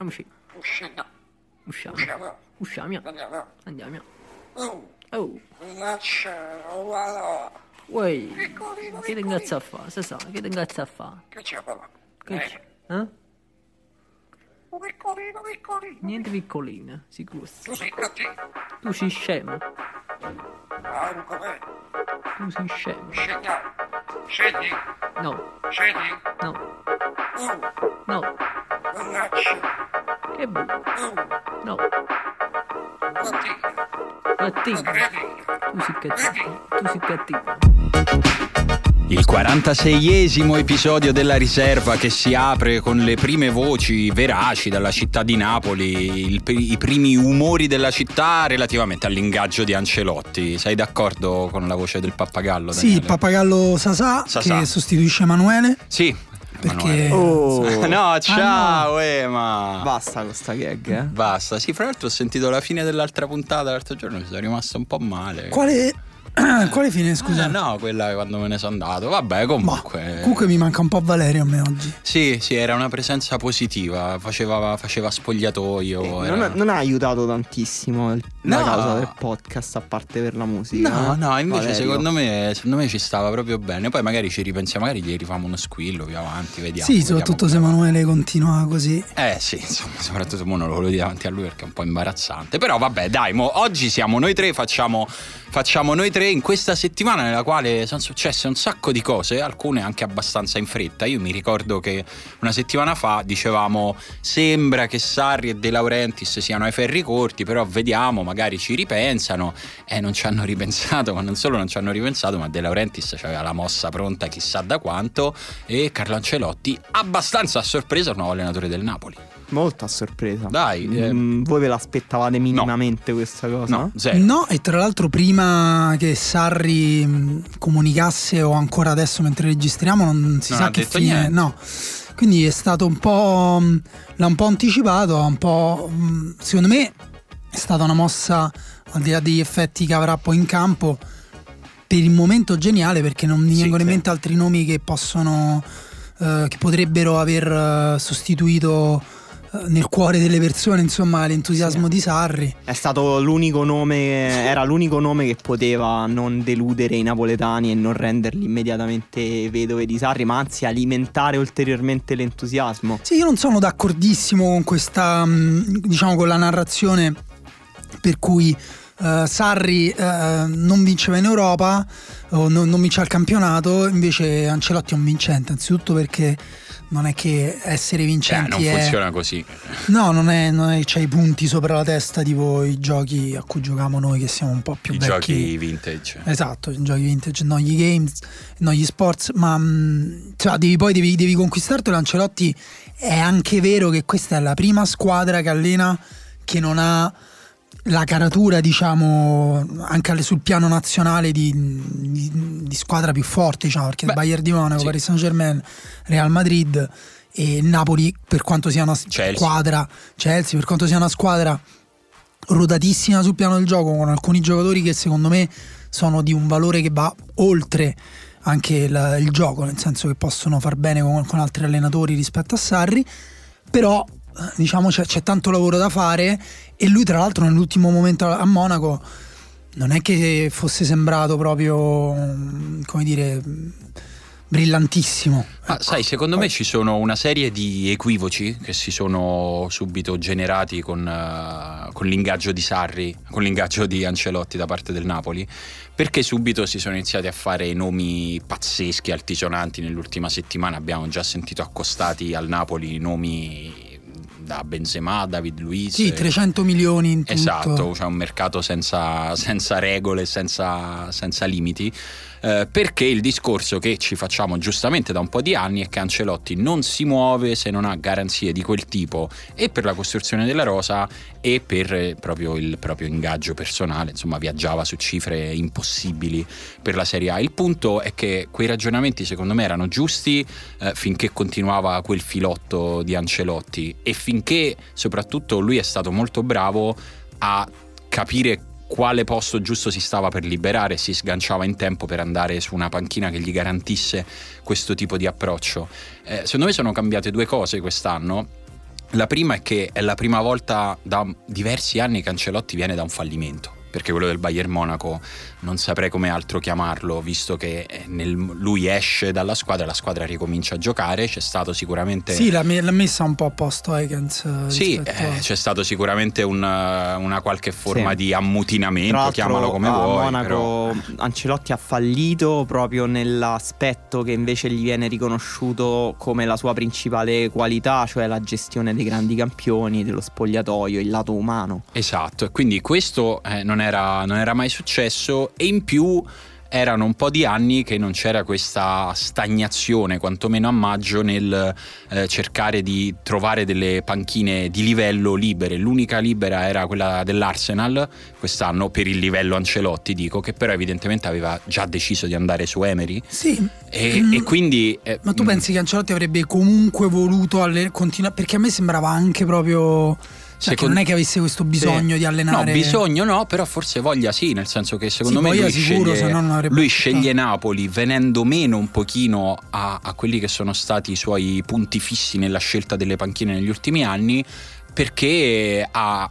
Usci. Usciamo. Usciamo. Usciamo. Andiamo. Andiamo. Oh, Oh, uoi. Piccolino, Che ti ingazza a fa? Se sa, che ti ingazza a fa? Che c'è papà? Che Eh, c'è? Eh? un piccolino, piccolino. Niente piccolina, sicuro. Tu sei scemo. Tu sei scemo. Scendi, No, scendi. no, Oh, no. Che buono. Oh, No. Cattivo. Vedi? Tu sei cattivo. Tu sei cattivo. Il 46esimo episodio della riserva che si apre con le prime voci veraci dalla città di Napoli, il- i primi umori della città relativamente all'ingaggio di Ancelotti. Sei d'accordo con la voce del pappagallo? Sì, Daniele? il pappagallo Sasà, Sasà. che sostituisce Emanuele. Sì. Perché-. Oh, No, ciao Ema. basta con sta gag, eh. Basta, sì, fra l'altro ho sentito la fine dell'altra puntata l'altro giorno, mi sono rimasto un po' male. Quale, quale fine, scusa? Eh, no, quella quando me ne sono andato. Vabbè, Ma, comunque. comunque mi manca un po' Valerio a me oggi. Sì, sì, era una presenza positiva, faceva, faceva spogliatoio. Non, era- ha- non ha aiutato tantissimo il- la No. causa del podcast a parte per la musica. No, eh, no, invece Valerio. secondo me, secondo me ci stava proprio bene. Poi magari ci ripensiamo, magari gli rifamo uno squillo più avanti, vediamo. sì, vediamo soprattutto se. Emanuele continua così. Eh sì, insomma, soprattutto mo non lo voglio dire davanti a lui perché è un po' imbarazzante. Però vabbè, dai, mo, oggi siamo noi tre, facciamo, facciamo noi tre in questa settimana nella quale sono successe un sacco di cose, alcune anche abbastanza in fretta. Io mi ricordo che una settimana fa dicevamo sembra che Sarri e De Laurentiis siano ai ferri corti, però vediamo, magari ci ripensano e non ci hanno ripensato, ma non solo non ci hanno ripensato, ma De Laurentiis aveva la mossa pronta chissà da quanto e Carlo Ancelotti abbastanza a sorpresa il nuovo allenatore del Napoli. Molto a sorpresa. Dai, eh. Mm, voi ve l'aspettavate minimamente questa cosa? No, zero. No, e tra l'altro prima che Sarri mh, comunicasse o ancora adesso mentre registriamo non si Non sa che fine. niente. No. Quindi è stato un po'. mh, l'ha un po' anticipato, ha un po'. secondo me è stata una mossa al di là degli effetti che avrà poi in campo. Per il momento geniale perché non mi Sì, vengono in sì. mente altri nomi che possono. eh, che potrebbero aver eh, sostituito nel cuore delle persone, insomma, l'entusiasmo di Sarri. È stato l'unico nome, era l'unico nome che poteva non deludere i napoletani e non renderli immediatamente vedove di Sarri, ma anzi alimentare ulteriormente l'entusiasmo. Sì, io non sono d'accordissimo con questa, mh, diciamo, con la narrazione per cui eh, Sarri eh, non vinceva in Europa o non, non vinceva il campionato, invece Ancelotti è un vincente, anzitutto perché non è che essere vincenti non è... funziona così. No, non è, non è c'hai i punti sopra la testa tipo i giochi a cui giochiamo noi che siamo un po' più I vecchi. giochi vintage. Esatto, i giochi vintage, non gli games, non gli sports, ma mh, cioè, devi, poi devi, devi conquistartelo. Ancelotti è anche vero che questa è la prima squadra che allena che non ha la caratura, diciamo, anche sul piano nazionale di, di- di squadra più forte, diciamo, perché Beh, Bayern di Monaco, sì. Paris Saint Germain, Real Madrid e Napoli, per quanto sia una Chelsea. squadra, Chelsea, per quanto sia una squadra rotatissima sul piano del gioco con alcuni giocatori che secondo me sono di un valore che va oltre anche il, il gioco, nel senso che possono far bene con, con altri allenatori rispetto a Sarri, però diciamo c'è, c'è tanto lavoro da fare e lui tra l'altro nell'ultimo momento a, Monaco non è che fosse sembrato proprio, come dire, brillantissimo. Ma sai, secondo me ci sono una serie di equivoci che si sono subito generati con, eh, con l'ingaggio di Sarri, con l'ingaggio di Ancelotti da parte del Napoli, perché subito si sono iniziati a fare nomi pazzeschi, altisonanti. Nell'ultima settimana abbiamo già sentito accostati al Napoli nomi da Benzema, David Luiz. Sì, 300 milioni in tutto. Esatto, c'è un mercato senza, senza regole, senza, senza limiti. Eh, perché il discorso che ci facciamo giustamente da un po' di anni è che Ancelotti non si muove se non ha garanzie di quel tipo e per la costruzione della rosa e per eh, proprio il proprio ingaggio personale, insomma viaggiava su cifre impossibili per la Serie A. Il punto è che quei ragionamenti secondo me erano giusti eh, finché continuava quel filotto di Ancelotti e finché soprattutto lui è stato molto bravo a capire quale posto giusto si stava per liberare si sganciava in tempo per andare su una panchina che gli garantisse questo tipo di approccio. Eh, secondo me sono cambiate due cose quest'anno. La prima è che è la prima volta da diversi anni che Ancelotti viene da un fallimento. Perché quello del Bayern Monaco non saprei come altro chiamarlo, visto che eh, nel- lui esce dalla squadra, la squadra ricomincia a giocare. C'è stato sicuramente. Sì, l'ha, me- l'ha messa un po' a posto Aikens. eh, Sì, rispetto eh, a- c'è stato sicuramente un, eh, una qualche forma Sì. di ammutinamento, chiamalo come a vuoi. Monaco però- Ancelotti ha fallito proprio nell'aspetto che invece gli viene riconosciuto come la sua principale qualità, cioè la gestione dei grandi campioni, dello spogliatoio, il lato umano. Esatto, e quindi questo eh, non, era, non era mai successo e in più erano un po' di anni che non c'era questa stagnazione, quantomeno a maggio, nel eh, cercare di trovare delle panchine di livello libere. L'unica libera era quella dell'Arsenal quest'anno per il livello Ancelotti, dico, che però evidentemente aveva già deciso di andare su Emery. Sì, E, Mm. e quindi... eh, ma tu mm, pensi che Ancelotti avrebbe comunque voluto alle- continuare? Perché a me sembrava anche proprio. Cioè, Secondo- non è che avesse questo bisogno di No, allenare. bisogno no, però forse voglia sì, nel senso che secondo Sì, me lui, sicuro, sceglie, se no non avrebbe lui sceglie Napoli venendo meno un pochino a, a quelli che sono stati i suoi punti fissi nella scelta delle panchine negli ultimi anni, perché ha...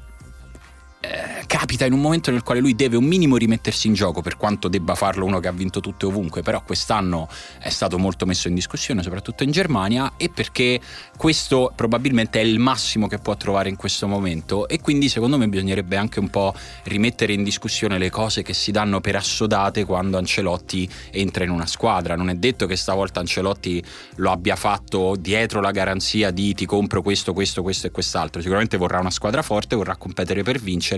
eh, capita in un momento nel quale lui deve un minimo rimettersi in gioco per quanto debba farlo uno che ha vinto tutto e ovunque però quest'anno è stato molto messo in discussione soprattutto in Germania e perché questo probabilmente è il massimo che può trovare in questo momento. E quindi secondo me bisognerebbe anche un po' rimettere in discussione le cose che si danno per assodate quando Ancelotti entra in una squadra. Non è detto che stavolta Ancelotti lo abbia fatto dietro la garanzia di ti compro questo, questo, questo e quest'altro sicuramente vorrà una squadra forte vorrà competere per vincere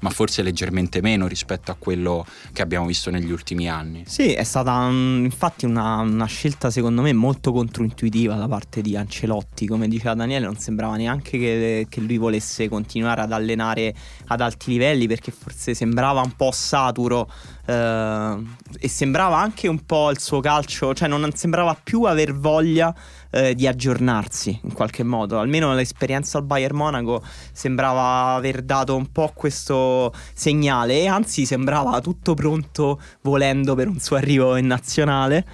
ma forse leggermente meno rispetto a quello che abbiamo visto negli ultimi anni. Sì, è stata mm, infatti una, una scelta secondo me molto controintuitiva da parte di Ancelotti, come diceva Daniele, non sembrava neanche che, che lui volesse continuare ad allenare ad alti livelli perché forse sembrava un po' saturo eh, e sembrava anche un po' il suo calcio, cioè non sembrava più aver voglia eh, di aggiornarsi in qualche modo, almeno l'esperienza al Bayern Monaco sembrava aver dato un po' questo segnale e anzi sembrava tutto pronto volendo per un suo arrivo in nazionale.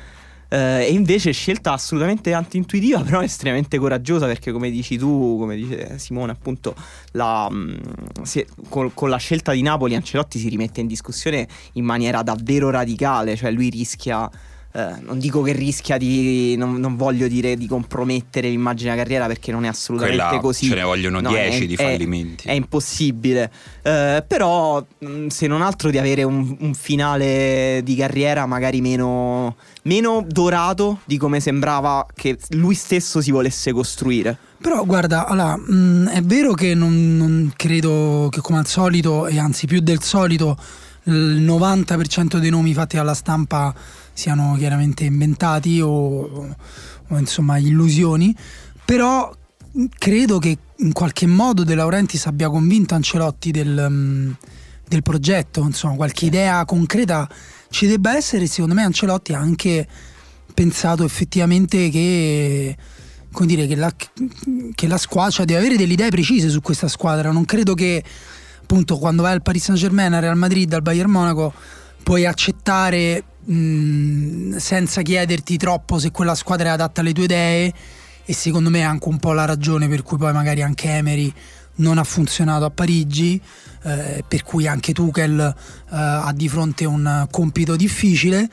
Eh, e invece scelta assolutamente anti-intuitiva, però estremamente coraggiosa perché come dici tu, come dice Simone appunto, la, mh, se- col- con la scelta di Napoli Ancelotti si rimette in discussione in maniera davvero radicale, cioè lui rischia... eh, non dico che rischia di. Non, non voglio dire di compromettere l'immagine della carriera perché non è assolutamente Quella così. ce ne vogliono No, 10 è- di è- fallimenti È impossibile. Eh, però, mh, se non altro, di avere un, un finale di carriera magari meno, meno dorato di come sembrava che lui stesso si volesse costruire. Però guarda, allora, mh, è vero che non, non credo che come al solito, e anzi più del solito, il 90% dei nomi fatti dalla stampa siano chiaramente inventati o, o, insomma illusioni, però credo che in qualche modo De Laurentiis abbia convinto Ancelotti del, mh, del progetto, insomma qualche idea concreta ci debba essere, secondo me Ancelotti ha anche pensato effettivamente che come dire, che la, che la squadra cioè deve avere delle idee precise su questa squadra. Non credo che appunto quando vai al Paris Saint Germain, al Real Madrid, al Bayern Monaco, puoi accettare mh, senza chiederti troppo se quella squadra è adatta alle tue idee. E secondo me è anche un po' la ragione per cui poi magari anche Emery non ha funzionato a Parigi, eh, per cui anche Tuchel eh, ha di fronte un compito difficile.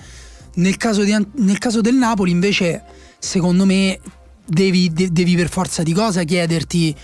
Nel caso, di nel caso del Napoli invece, secondo me, devi, de- devi per forza di cosa chiederti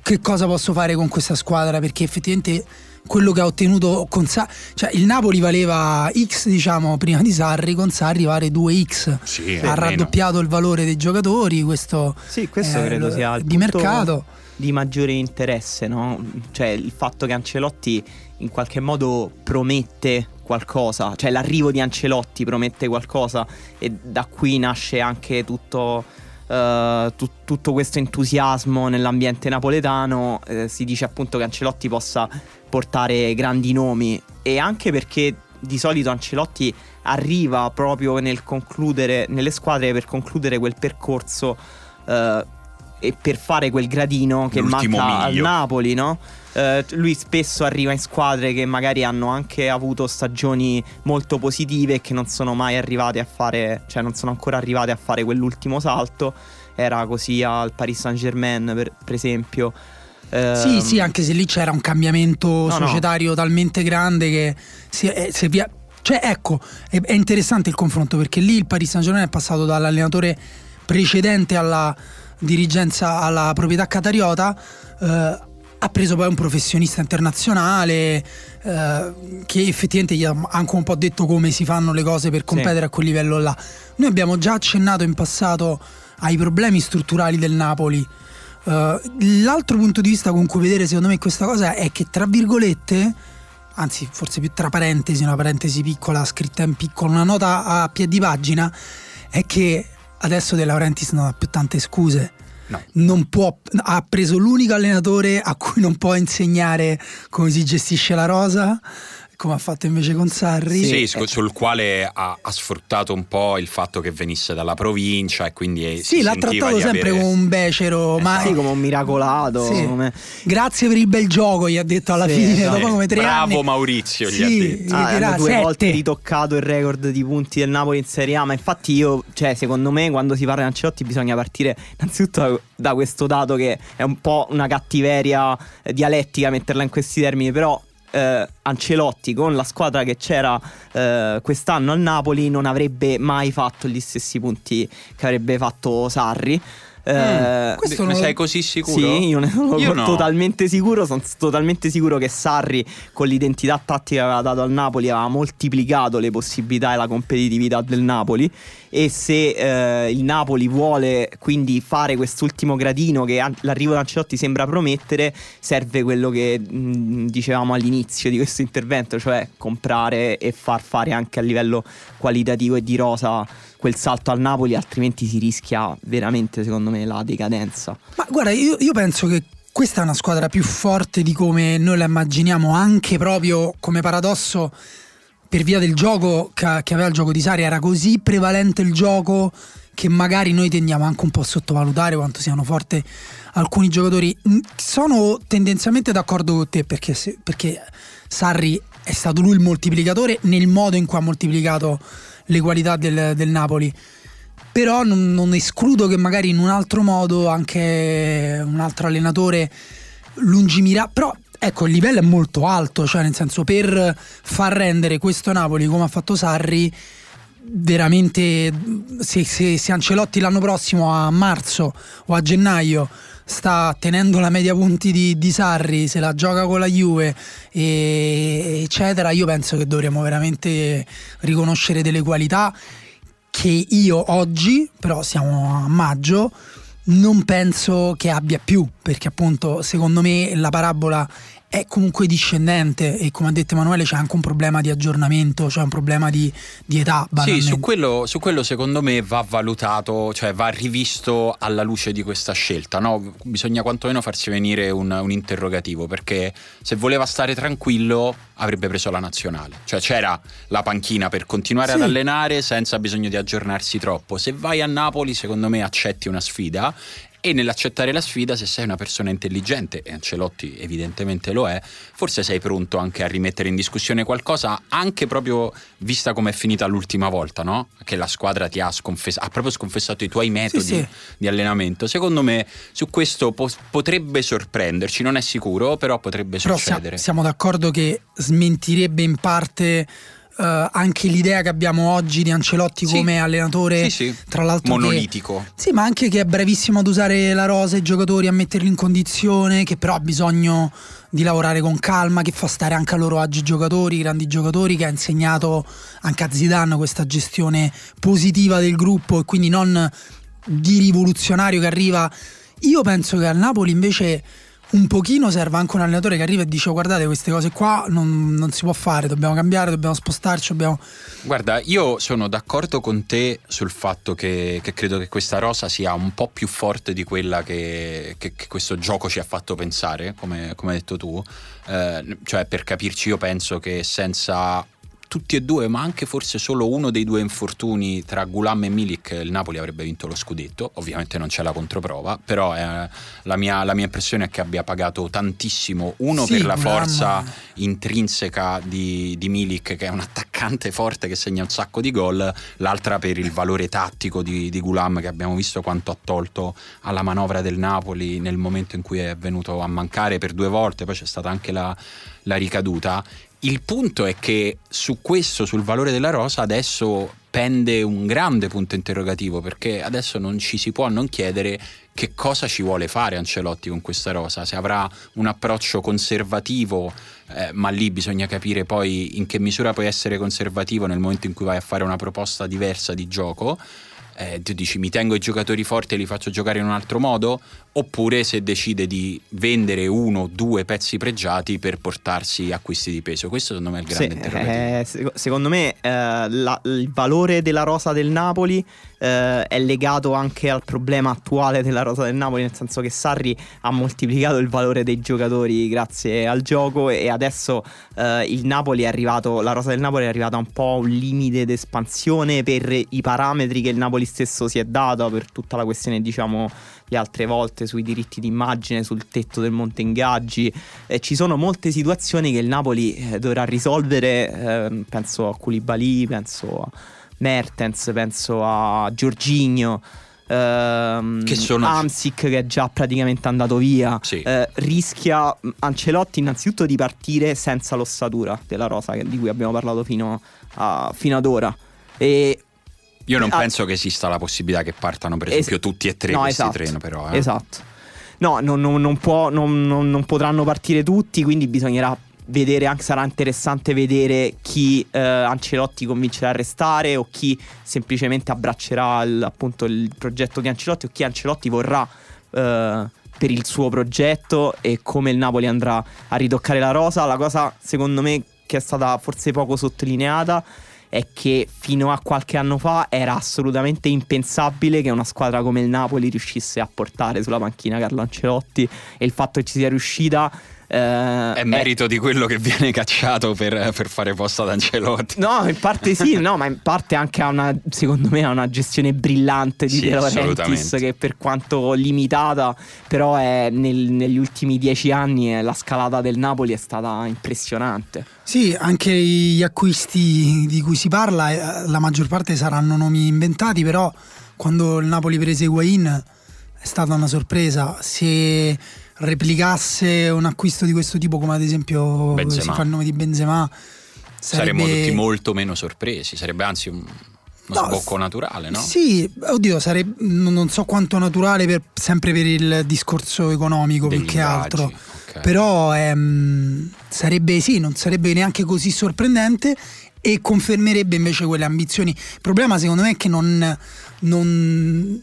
che cosa posso fare con questa squadra, perché effettivamente quello che ha ottenuto con Sarri, cioè il Napoli valeva X diciamo prima di Sarri, con Sarri vale 2X. Sì, ha raddoppiato il valore dei giocatori, questo, Sì, questo eh, credo sia il di mercato. di maggiore interesse, no? Cioè il fatto che Ancelotti in qualche modo promette qualcosa, cioè l'arrivo di Ancelotti promette qualcosa e da qui nasce anche tutto, eh, tu- tutto questo entusiasmo nell'ambiente napoletano. Eh, si dice appunto che Ancelotti possa portare grandi nomi e anche perché di solito Ancelotti arriva proprio nel concludere nelle squadre per concludere quel percorso eh, e per fare quel gradino che L'ultimo manca al miglio. Napoli, no? Eh, lui spesso arriva in squadre che magari hanno anche avuto stagioni molto positive e che non sono mai arrivate a fare, cioè non sono ancora arrivate a fare quell'ultimo salto era così al Paris Saint Germain per, per esempio. Ehm, Sì, sì, anche se lì c'era un cambiamento no. societario talmente grande che si è, si via- Cioè, ecco, è, è interessante il confronto perché lì il Paris Saint-Germain è passato dall'allenatore precedente alla dirigenza, alla proprietà catariota. eh, ha preso poi un professionista internazionale eh, che effettivamente gli ha anche un po' detto come si fanno le cose per competere a quel livello là. Noi abbiamo già accennato in passato ai problemi strutturali del Napoli. Uh, l'altro punto di vista con cui vedere secondo me questa cosa è che tra virgolette, anzi forse più tra parentesi, una parentesi piccola scritta in piccolo, una nota a piedi pagina, è che adesso De Laurentiis non ha più tante scuse. No. Può, ha preso l'unico allenatore a cui non può insegnare come si gestisce la rosa, come ha fatto invece con Sarri. Sì, su- sul quale ha, ha sfruttato un po' il fatto che venisse dalla provincia e quindi eh, Sì, si l'ha trattato sempre avere- come un becero, ma sì, come un miracolato. Sì. come- Grazie per il bel gioco, gli ha detto alla Sì, fine, esatto. dopo come tre Bravo anni. Maurizio, gli Sì, ha detto. Ah, dirà hanno due sette. volte ritoccato il record di punti del Napoli in Serie A. Ma infatti, io, cioè, secondo me, quando si parla di Ancelotti, bisogna partire innanzitutto da, da questo dato che è un po' una cattiveria eh, dialettica metterla in questi termini, però. Eh, Ancelotti con la squadra che c'era eh, quest'anno al Napoli non avrebbe mai fatto gli stessi punti che avrebbe fatto Sarri. Eh, Questo Ne sei così sicuro? sì, io ne sono Io no. totalmente sicuro. Sono totalmente sicuro che Sarri, con l'identità tattica che aveva dato al Napoli, aveva moltiplicato le possibilità e la competitività del Napoli. E se eh, il Napoli vuole quindi fare quest'ultimo gradino che l'arrivo di Ancelotti sembra promettere, serve quello che mh, dicevamo all'inizio di questo intervento, cioè comprare e far fare anche a livello qualitativo e di rosa quel salto al Napoli, altrimenti si rischia veramente, secondo me, la decadenza. Ma guarda, io, io penso che questa è una squadra più forte di come noi la immaginiamo, anche proprio come paradosso per via del gioco che, aveva il gioco di Sari, era così prevalente il gioco che magari noi tendiamo anche un po' a sottovalutare quanto siano forti alcuni giocatori. Sono tendenzialmente d'accordo con te perché, perché Sarri è stato lui il moltiplicatore nel modo in cui ha moltiplicato le qualità del, del Napoli. Però non, non escludo che magari in un altro modo anche un altro allenatore lungimirà. Però ecco, il livello è molto alto, cioè nel senso per far rendere questo Napoli come ha fatto Sarri, veramente se, se, se Ancelotti l'anno prossimo a marzo o a gennaio sta tenendo la media punti di, di Sarri, se la gioca con la Juve, e- eccetera, io penso che dovremmo veramente riconoscere delle qualità che io oggi, però siamo a maggio, non penso che abbia più, perché appunto secondo me la parabola è comunque discendente e come ha detto Emanuele c'è anche un problema di aggiornamento, cioè un problema di, di età. Sì, su quello, su quello secondo me va valutato, cioè va rivisto alla luce di questa scelta. No? Bisogna quantomeno farsi venire un, un interrogativo perché se voleva stare tranquillo avrebbe preso la nazionale. Cioè c'era la panchina per continuare Sì. ad allenare senza bisogno di aggiornarsi troppo. Se vai a Napoli secondo me accetti una sfida e nell'accettare la sfida, se sei una persona intelligente, e Ancelotti evidentemente lo è, forse sei pronto anche a rimettere in discussione qualcosa, anche proprio vista come è finita l'ultima volta, no? Che la squadra ti ha sconfessato, ha proprio sconfessato i tuoi metodi sì. di allenamento. Secondo me su questo po- potrebbe sorprenderci, non è sicuro, però potrebbe Però succedere. siamo d'accordo che smentirebbe in parte eh, anche l'idea che abbiamo oggi di Ancelotti Sì. come allenatore, Sì, sì. tra l'altro che- Monolitico. Sì, ma anche che è bravissimo ad usare la rosa, i giocatori, a metterli in condizione, che però ha bisogno di lavorare con calma, che fa stare anche a loro agio i giocatori, i grandi giocatori, che ha insegnato anche a Zidane questa gestione positiva del gruppo e quindi non di rivoluzionario che arriva. Io penso che al Napoli invece un pochino serve anche un allenatore che arriva e dice "Oh, guardate queste cose qua non, non si può fare, dobbiamo cambiare, dobbiamo spostarci, dobbiamo... Guarda, io sono d'accordo con te sul fatto che, che credo che questa rosa sia un po' più forte di quella che, che- che questo gioco ci ha fatto pensare, come, come hai detto tu. Eh, cioè, per capirci, io penso che senza tutti e due, ma anche forse solo uno dei due infortuni tra Gulam e Milik, il Napoli avrebbe vinto lo scudetto. Ovviamente non c'è la controprova, però eh, la, mia, la mia impressione è che abbia pagato tantissimo. Uno Sì, per la forza intrinseca di, di Milik, che è un attaccante attaccante forte che segna un sacco di gol, l'altra per il valore tattico di, di Gulam che abbiamo visto quanto ha tolto alla manovra del Napoli nel momento in cui è venuto a mancare per due volte, poi c'è stata anche la, la ricaduta. Il punto è che su questo, sul valore della rosa, adesso pende un grande punto interrogativo perché adesso non ci si può non chiedere che cosa ci vuole fare Ancelotti con questa rosa, se avrà un approccio conservativo, eh, ma lì bisogna capire poi in che misura puoi essere conservativo nel momento in cui vai a fare una proposta diversa di gioco. Eh, tu dici mi tengo i giocatori forti e li faccio giocare in un altro modo oppure se decide di vendere uno o due pezzi pregiati per portarsi acquisti di peso. Questo secondo me è il grande Sì, interrogativo. eh, se- secondo me eh, la- il valore della rosa del Napoli eh, è legato anche al problema attuale della rosa del Napoli, nel senso che Sarri ha moltiplicato il valore dei giocatori grazie al gioco e adesso eh, il Napoli è arrivato, la rosa del Napoli è arrivata un po' a un limite d'espansione per i parametri che il Napoli stesso si è dato, per tutta la questione diciamo le altre volte sui diritti d'immagine, sul tetto del monte ingaggi. Eh, ci sono molte situazioni che il Napoli eh, dovrà risolvere. ehm, penso a Koulibaly, penso a Mertens, penso a Giorginio. ehm, Che sono- Amsic che è già praticamente andato via Sì. Eh, rischia mh, Ancelotti innanzitutto di partire senza l'ossatura della rosa di cui abbiamo parlato fino, a- fino ad ora e io non Ah. penso che esista la possibilità che partano per Es- esempio tutti e tre no, questi esatto, treno però eh. Esatto. No, non, non- può- non- non- non potranno partire tutti, quindi bisognerà vedere, anche sarà interessante vedere chi eh, Ancelotti convincerà a restare o chi semplicemente abbraccerà il, appunto il progetto di Ancelotti o chi Ancelotti vorrà eh, per il suo progetto e come il Napoli andrà a ritoccare la rosa. La cosa secondo me che è stata forse poco sottolineata è che fino a qualche anno fa era assolutamente impensabile che una squadra come il Napoli riuscisse a portare sulla panchina Carlo Ancelotti e il fatto che ci sia riuscita eh, è merito di quello che viene cacciato per, per fare posto ad Ancelotti No, in parte sì, no, ma in parte anche ha una, secondo me, ha una gestione brillante di Sì, De Laurentiis che per quanto limitata, però è nel- negli ultimi dieci anni eh, la scalata del Napoli è stata impressionante. Sì, anche gli acquisti di cui si parla, eh, la maggior parte saranno nomi inventati, però quando il Napoli prese Higuain è stata una sorpresa. Se replicasse un acquisto di questo tipo, come ad esempio Benzema. si fa il nome di Benzema, sarebbe... saremmo tutti molto meno sorpresi sarebbe anzi un, uno No, sbocco naturale no? Sì, oddio, sarebbe, non so quanto naturale per- sempre per il discorso economico più che altro. ingaggi, ok. Però ehm, sarebbe sì, non sarebbe neanche così sorprendente e confermerebbe invece quelle ambizioni. Il problema secondo me è che non, non-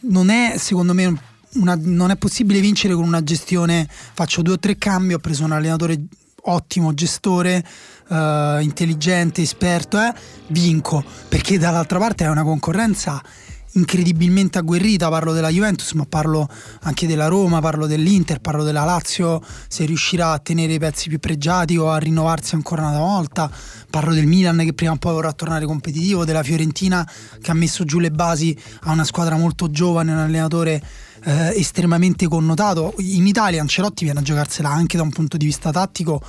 non è secondo me una- non è possibile vincere con una gestione faccio due o tre cambi, ho preso un allenatore ottimo gestore, eh, intelligente, esperto, eh, vinco, perché dall'altra parte è una concorrenza incredibilmente agguerrita, parlo della Juventus, ma parlo anche della Roma, parlo dell'Inter, parlo della Lazio, se riuscirà a tenere i pezzi più pregiati o a rinnovarsi ancora una volta, parlo del Milan che prima o poi vorrà tornare competitivo, della Fiorentina che ha messo giù le basi a una squadra molto giovane, un allenatore eh, estremamente connotato. In Italia Ancelotti viene a giocarsela anche da un punto di vista tattico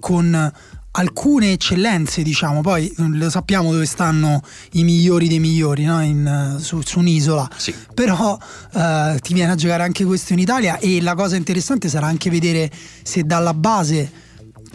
con alcune eccellenze, diciamo, poi lo sappiamo dove stanno i migliori dei migliori, no? In, eh, su, su un'isola. Sì. Però eh, ti viene a giocare anche questo in Italia e la cosa interessante sarà anche vedere se dalla base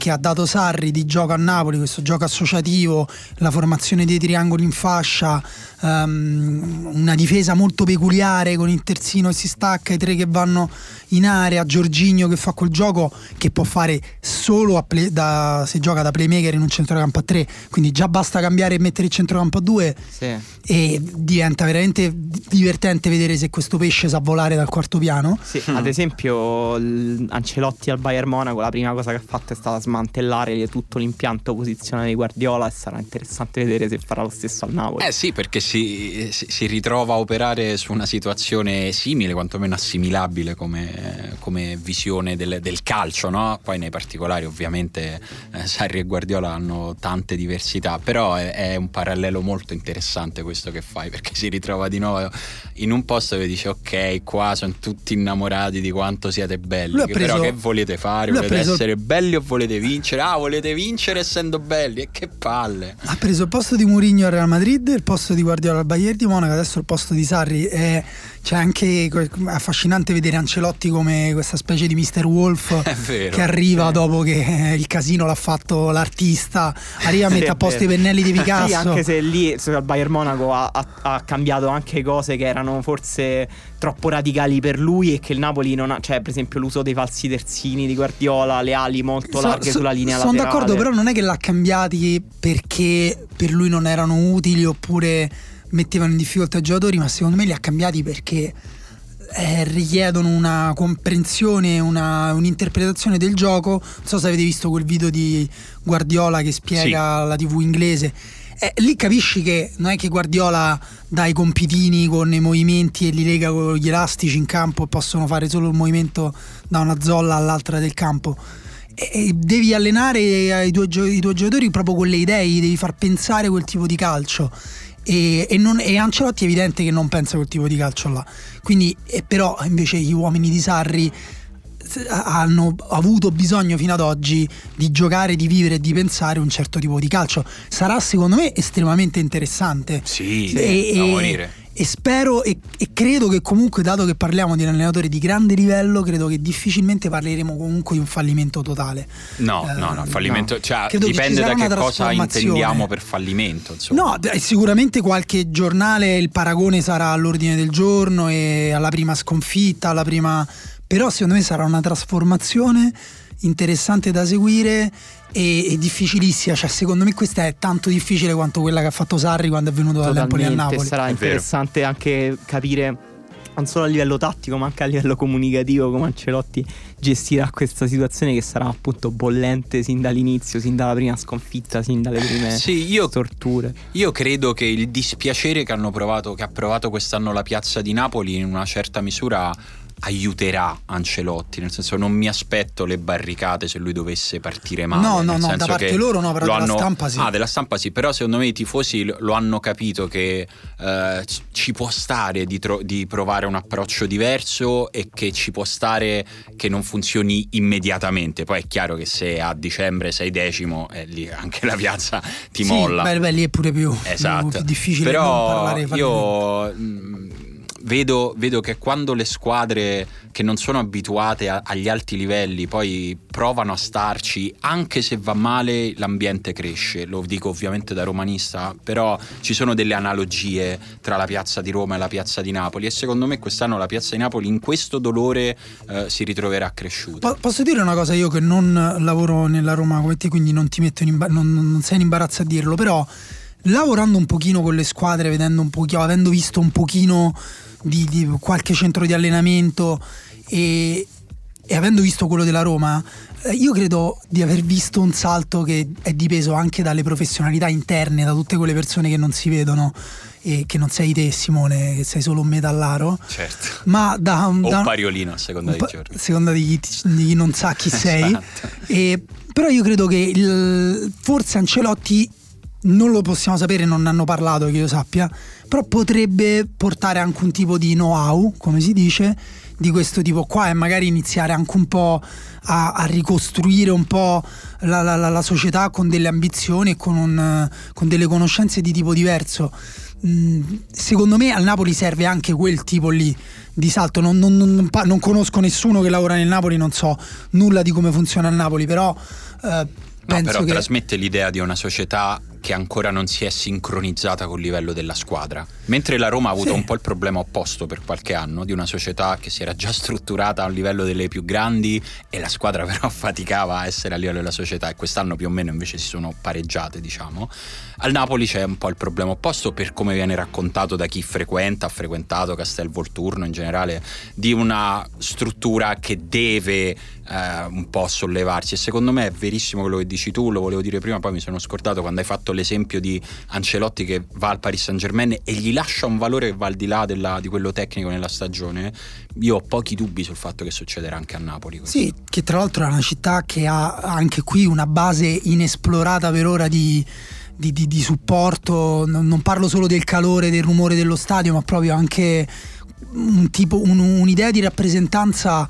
che ha dato Sarri di gioco a Napoli, questo gioco associativo, la formazione dei triangoli in fascia, ehm, una difesa molto peculiare con il terzino che si stacca, i tre che vanno in area, Giorginio che fa quel gioco che può fare solo play- da- se gioca da playmaker in un centrocampo a tre, quindi già basta cambiare e mettere il centrocampo a due Sì. e diventa veramente divertente vedere se questo pesce sa volare dal quarto piano. Sì, ad esempio Ancelotti al Bayern Monaco la prima cosa che ha fatto è stata smantellare tutto l'impianto posizionale di Guardiola e sarà interessante vedere se farà lo stesso al Napoli. Eh sì, perché si, si- ritrova a operare su una situazione simile, quantomeno assimilabile come, come visione del, del calcio, no? Poi nei particolari ovviamente eh, Sarri e Guardiola hanno tante diversità, però è, è un parallelo molto interessante questo che fai, perché si ritrova di nuovo in un posto dove dice ok, qua sono tutti innamorati di quanto siete belli, preso- però che volete fare? Volete preso- essere belli o volete vincere. Ah, volete vincere essendo belli? E che palle. Ha preso il posto di Mourinho al Real Madrid, il posto di Guardiola al Bayern di Monaco, adesso il posto di Sarri. È, c'è anche è affascinante vedere Ancelotti come questa specie di Mr. Wolf vero. che arriva dopo che il casino l'ha fatto l'artista, arriva, Sì, mette è a posto i pennelli di Sì, Picasso. anche se lì al Bayern Monaco ha, ha- ha cambiato anche cose che erano forse troppo radicali per lui e che il Napoli non ha, cioè per esempio l'uso dei falsi terzini di Guardiola, le ali molto So- larghe so- sulla linea Sono laterale. d'accordo, però non è che l'ha cambiati perché per lui non erano utili oppure mettevano in difficoltà i giocatori, ma secondo me li ha cambiati perché eh, richiedono una comprensione, una- un'interpretazione del gioco. Non so se avete visto quel video di Guardiola che spiega la TV inglese. Eh, lì capisci che non è che Guardiola dà i compitini con i movimenti e li lega con gli elastici in campo e possono fare solo il movimento da una zolla all'altra del campo. E- devi allenare i tuoi, i tuoi giocatori proprio con le idee, devi far pensare quel tipo di calcio. E, e non- e Ancelotti è evidente che non pensa quel tipo di calcio là. Quindi, e però invece gli uomini di Sarri hanno avuto bisogno fino ad oggi di giocare, di vivere e di pensare un certo tipo di calcio. Sarà secondo me estremamente interessante. Sì, E, da e- morire. E spero e, e credo che comunque, dato che parliamo di un allenatore di grande livello, credo che difficilmente parleremo comunque di un fallimento totale. No, Eh, no, no, fallimento, cioè Credo che dipende da che cosa intendiamo per fallimento, insomma. No, d- sicuramente qualche giornale il paragone sarà all'ordine del giorno e alla prima sconfitta, alla prima... però secondo me sarà una trasformazione interessante da seguire e, e difficilissima, cioè secondo me questa è tanto difficile quanto quella che ha fatto Sarri quando è venuto dall'Empoli a Totalmente, Napoli. sarà È vero. interessante anche capire non solo a livello tattico ma anche a livello comunicativo come Ancelotti gestirà questa situazione che sarà appunto bollente sin dall'inizio, sin dalla prima sconfitta, sin dalle prime Sì, io torture. Io credo che il dispiacere che hanno provato, che ha provato quest'anno la piazza di Napoli in una certa misura aiuterà Ancelotti, nel senso non mi aspetto le barricate se lui dovesse partire male. No, no, no, da parte loro no, però della stampa sì. Ah, della stampa sì, però secondo me i tifosi lo- hanno capito che eh, ci può stare di, tro- di provare un approccio diverso e che ci può stare che non funzioni immediatamente. Poi è chiaro che se a dicembre sei decimo, eh, lì anche la piazza ti Sì, molla. Beh, beh, lì è pure più, Esatto. più difficile Però parlare io mh, vedo, vedo che quando le squadre che non sono abituate a- agli alti livelli poi provano a starci, anche se va male l'ambiente cresce. Lo dico ovviamente da romanista, però ci sono delle analogie tra la piazza di Roma e la piazza di Napoli e secondo me quest'anno la piazza di Napoli in questo dolore eh, si ritroverà cresciuta. Po- Posso dire una cosa io che non lavoro nella Roma come te, quindi non ti metto in imba- non, non sei in imbarazzo a dirlo, però lavorando un pochino con le squadre, vedendo un pochino, avendo visto un pochino di, di qualche centro di allenamento e, e avendo visto quello della Roma, eh, io credo di aver visto un salto che è dipeso anche dalle professionalità interne, da tutte quelle persone che non si vedono e che non sei te Simone, che sei solo un metallaro, Certo. ma da, O da un pariolino a seconda un dei pa- giorni. seconda di chi, di chi non sa chi sei. Esatto. E- però io credo che il- forse Ancelotti non lo possiamo sapere, non hanno parlato che io sappia, però potrebbe portare anche un tipo di know-how, come si dice, di questo tipo qua e magari iniziare anche un po' a, a ricostruire un po' la, la- la- società con delle ambizioni e con, un- con delle conoscenze di tipo diverso. Mm, secondo me al Napoli serve anche quel tipo lì di salto. Non, non- non non conosco nessuno che lavora nel Napoli, non so nulla di come funziona il Napoli, però eh, No, però che. trasmette l'idea di una società che ancora non si è sincronizzata col livello della squadra. Mentre la Roma ha avuto Sì. un po' il problema opposto per qualche anno, di una società che si era già strutturata a un livello delle più grandi e la squadra però faticava a essere a livello della società e quest'anno più o meno invece si sono pareggiate, diciamo. Al Napoli c'è un po' il problema opposto per come viene raccontato da chi frequenta, ha frequentato Castel Volturno in generale, di una struttura che deve eh, un po' sollevarsi e secondo me è verissimo quello che dici tu, lo volevo dire prima, poi mi sono scordato quando hai fatto l'esempio di Ancelotti che va al Paris Saint Germain e gli lascia un valore che va al di là della- di quello tecnico nella stagione, io ho pochi dubbi sul fatto che succederà anche a Napoli. questo. Sì, che tra l'altro è una città che ha anche qui una base inesplorata per ora di, di- di- di supporto. Non, parlo solo del calore, del rumore dello stadio, ma proprio anche un tipo, un- un'idea di rappresentanza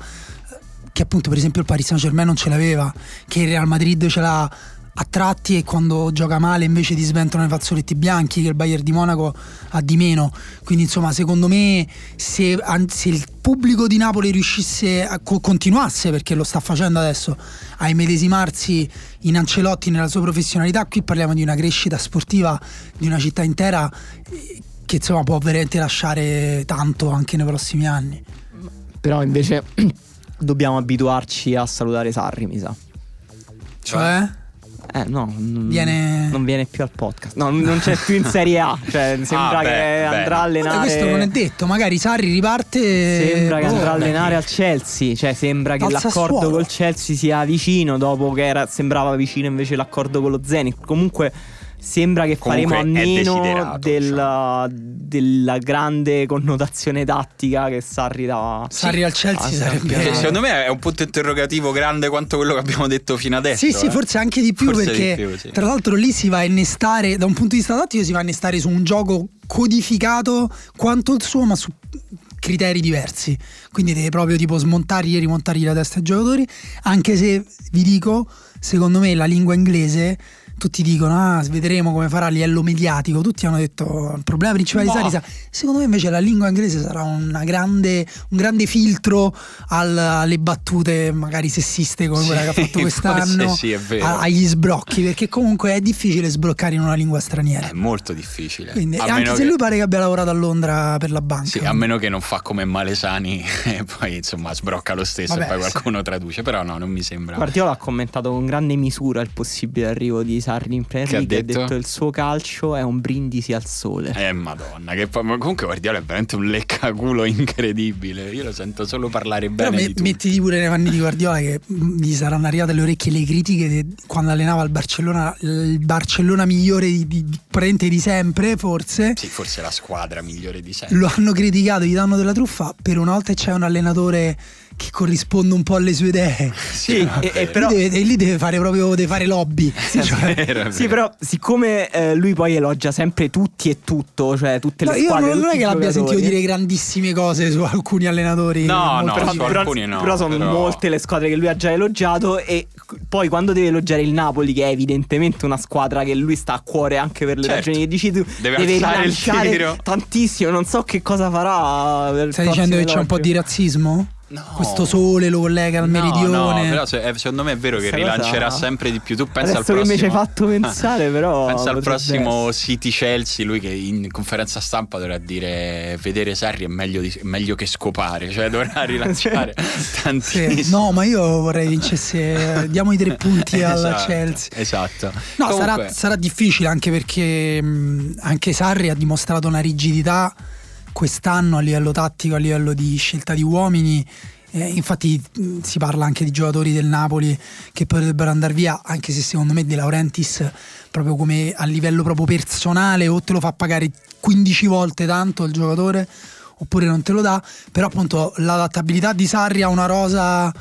che appunto per esempio il Paris Saint Germain non ce l'aveva, che il Real Madrid ce l'ha a tratti e quando gioca male invece ti sventono i fazzoletti bianchi che il Bayern di Monaco ha di meno. Quindi insomma secondo me se, se il pubblico di Napoli riuscisse a co- continuasse perché lo sta facendo adesso a immedesimarsi in Ancelotti nella sua professionalità qui parliamo di una crescita sportiva di una città intera eh, che insomma può veramente lasciare tanto anche nei prossimi anni. Però invece dobbiamo abituarci a salutare Sarri, mi sa. cioè Eh no, non Viene- non viene più al podcast. No, non c'è più in Serie A. Cioè, sembra Ah, beh, che beh. andrà a allenare. questo non è detto magari Sarri riparte Sembra che boh, andrà a allenare al Chelsea. Cioè, sembra che Al l'accordo Sassuolo. col Chelsea sia vicino. Dopo che era- sembrava vicino invece l'accordo con lo Zenit. Comunque. Sembra che Comunque faremo a meno della, della grande connotazione tattica che Sarri dà. Sarri al Chelsea Ah, sarebbe secondo me è un punto interrogativo grande quanto quello che abbiamo detto fino adesso. Sì, sì, eh. forse anche di più Forse perché di più, sì. tra l'altro lì si va a innestare, da un punto di vista tattico si va a innestare su un gioco codificato quanto il suo ma su criteri diversi. Quindi deve proprio tipo smontargli e rimontargli la testa ai giocatori, anche se vi dico, secondo me la lingua inglese tutti dicono ah vedremo come farà a livello mediatico tutti hanno detto il problema principale di Sarri sa-" secondo me invece la lingua inglese sarà una grande, un grande filtro al- alle battute magari sessiste come quella che ha Sì, fatto quest'anno sì, è vero. a- agli sbrocchi perché comunque è difficile sbroccare in una lingua straniera È molto difficile. quindi, A anche meno se che- lui pare che abbia lavorato a Londra per la banca Sì, a meno che non fa come Malesani e poi insomma sbrocca lo stesso Vabbè, e poi sì. qualcuno traduce. Però no, non mi sembra. Guardiola ha commentato con grande misura il possibile arrivo di Sarri in Premier Che ha League. Ha detto? detto il suo calcio è un brindisi al sole. Eh madonna, che poi- ma comunque Guardiola è veramente un leccaculo incredibile. Io lo sento solo parlare però bene me- di tutti. mettiti pure nei panni di Guardiola che mm, gli saranno arrivate alle orecchie le critiche de- quando allenava il Barcellona il Barcellona migliore di, di, di, di sempre forse Sì, forse la squadra migliore di sempre. lo hanno criticato, gli danno della truffa per una volta c'è un allenatore che corrisponde un po' alle sue idee Sì, no, è e- e vero. però- lì, deve, e lì deve fare proprio deve fare lobby Cioè, È vero, è Sì, vero. però siccome eh, lui poi elogia sempre tutti e tutto, cioè tutte le no, io squadre, non, non tutti è che l'abbia sentito dire grandissime cose su alcuni allenatori No, no, però, però- alcuni no, però sono però- molte le squadre che lui ha già elogiato e poi quando deve elogiare il Napoli che è evidentemente una squadra che lui sta a cuore anche per le Certo. ragioni che dici tu Deve il rilanciare tiro. tantissimo non so che cosa farà stai dicendo che c'è un po' di razzismo? No. questo sole lo collega al No, meridione No, però se- eh, secondo me è vero che Questa cosa- rilancerà sempre di più. Tu pensa Adesso al prossimo. mi ci hai fatto pensare, però Pensa al prossimo essere. City Chelsea, lui che in conferenza stampa dovrà dire vedere Sarri è meglio, di- meglio che scopare, cioè dovrà rilanciare tantissimo. Sì. No, ma io vorrei vincesse. Diamo i tre punti alla Esatto, Chelsea. Esatto. No, Comunque, sarà, sarà difficile anche perché mh, anche Sarri ha dimostrato una rigidità quest'anno a livello tattico, a livello di scelta di uomini. Eh, infatti mh, si parla anche di giocatori del Napoli che potrebbero andare via, anche se secondo me De Laurentiis proprio come a livello proprio personale o te lo fa pagare 15 volte tanto il giocatore oppure non te lo dà, però appunto l'adattabilità di Sarri a una rosa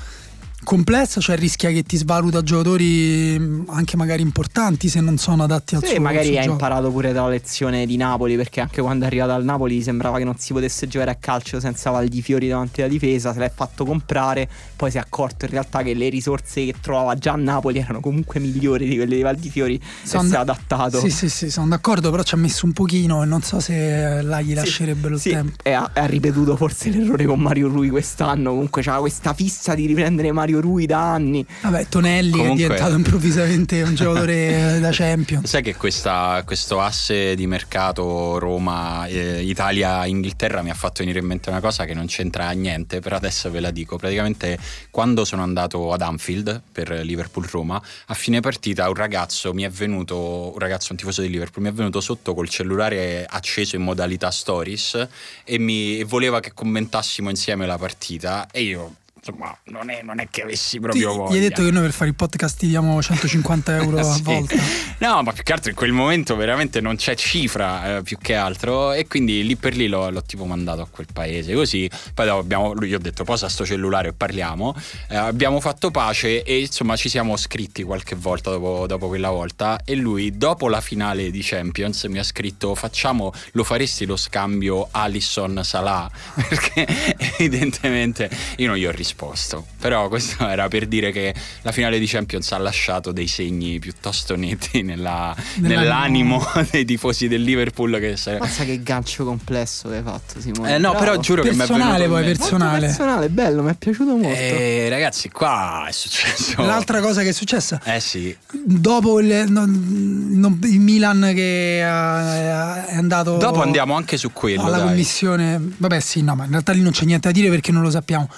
complessa, cioè rischia che ti svaluta giocatori mh, anche magari importanti se non sono adatti al Sì, suo magari suo ha gioco. imparato pure dalla lezione di Napoli perché anche quando è arrivato al Napoli sembrava che non si potesse giocare a calcio senza Valdifiori davanti alla difesa, se l'è fatto comprare, poi si è accorto in realtà che le risorse che trovava già a Napoli erano comunque migliori di quelle di Valdifiori Sono si è da- adattato. Sì, sì, sì, sono d'accordo, però ci ha messo un pochino e non so se eh, là gli Sì, lascerebbero il sì, tempo. E ha, ha ripetuto forse l'errore con Mario Rui quest'anno. Comunque c'era questa fissa di riprendere Mario Rui da anni. Vabbè, Tonelli Comunque- è diventato improvvisamente un giocatore da Champions. Sai che questa- questo asse di mercato Roma, eh, Italia, Inghilterra mi ha fatto venire in mente una cosa che non c'entra niente, però adesso ve la dico. Praticamente quando sono andato ad Anfield per Liverpool Roma, a fine partita un ragazzo mi è venuto, un ragazzo, un tifoso di Liverpool, mi è venuto sotto col cellulare acceso in modalità stories e mi e voleva che commentassimo insieme la partita e io insomma non è, non è che avessi proprio gli voglia. hai detto che noi per fare il podcast ti diamo 150 euro a Sì. volta. No, ma più che altro in quel momento veramente non c'è cifra eh, più che altro e quindi lì per lì l'ho, l'ho tipo mandato a quel paese così. Poi dopo abbiamo, lui gli ho detto posa sto cellulare e parliamo. Eh, abbiamo fatto pace e insomma ci siamo scritti qualche volta dopo, dopo quella volta e lui dopo la finale di Champions mi ha scritto facciamo, lo faresti lo scambio Alisson-Salah? Perché evidentemente io non gli ho risposto risposto. Però questo era per dire che la finale di Champions ha lasciato dei segni piuttosto netti nella- Nell'animo. nell'animo dei tifosi del Liverpool. Che se- Mazza che gancio complesso che hai fatto, Simone. Eh, no, però Bravo. giuro che mi è Personale poi, mente. Molto personale. personale, bello, mi è piaciuto molto. Eh, ragazzi, qua è successo. L'altra cosa che è successa, Eh sì, dopo il, non- non- il Milan che eh, è andato dopo andiamo anche su quello. alla dai. commissione, vabbè sì, no, ma in realtà lì non c'è niente da dire perché non lo sappiamo.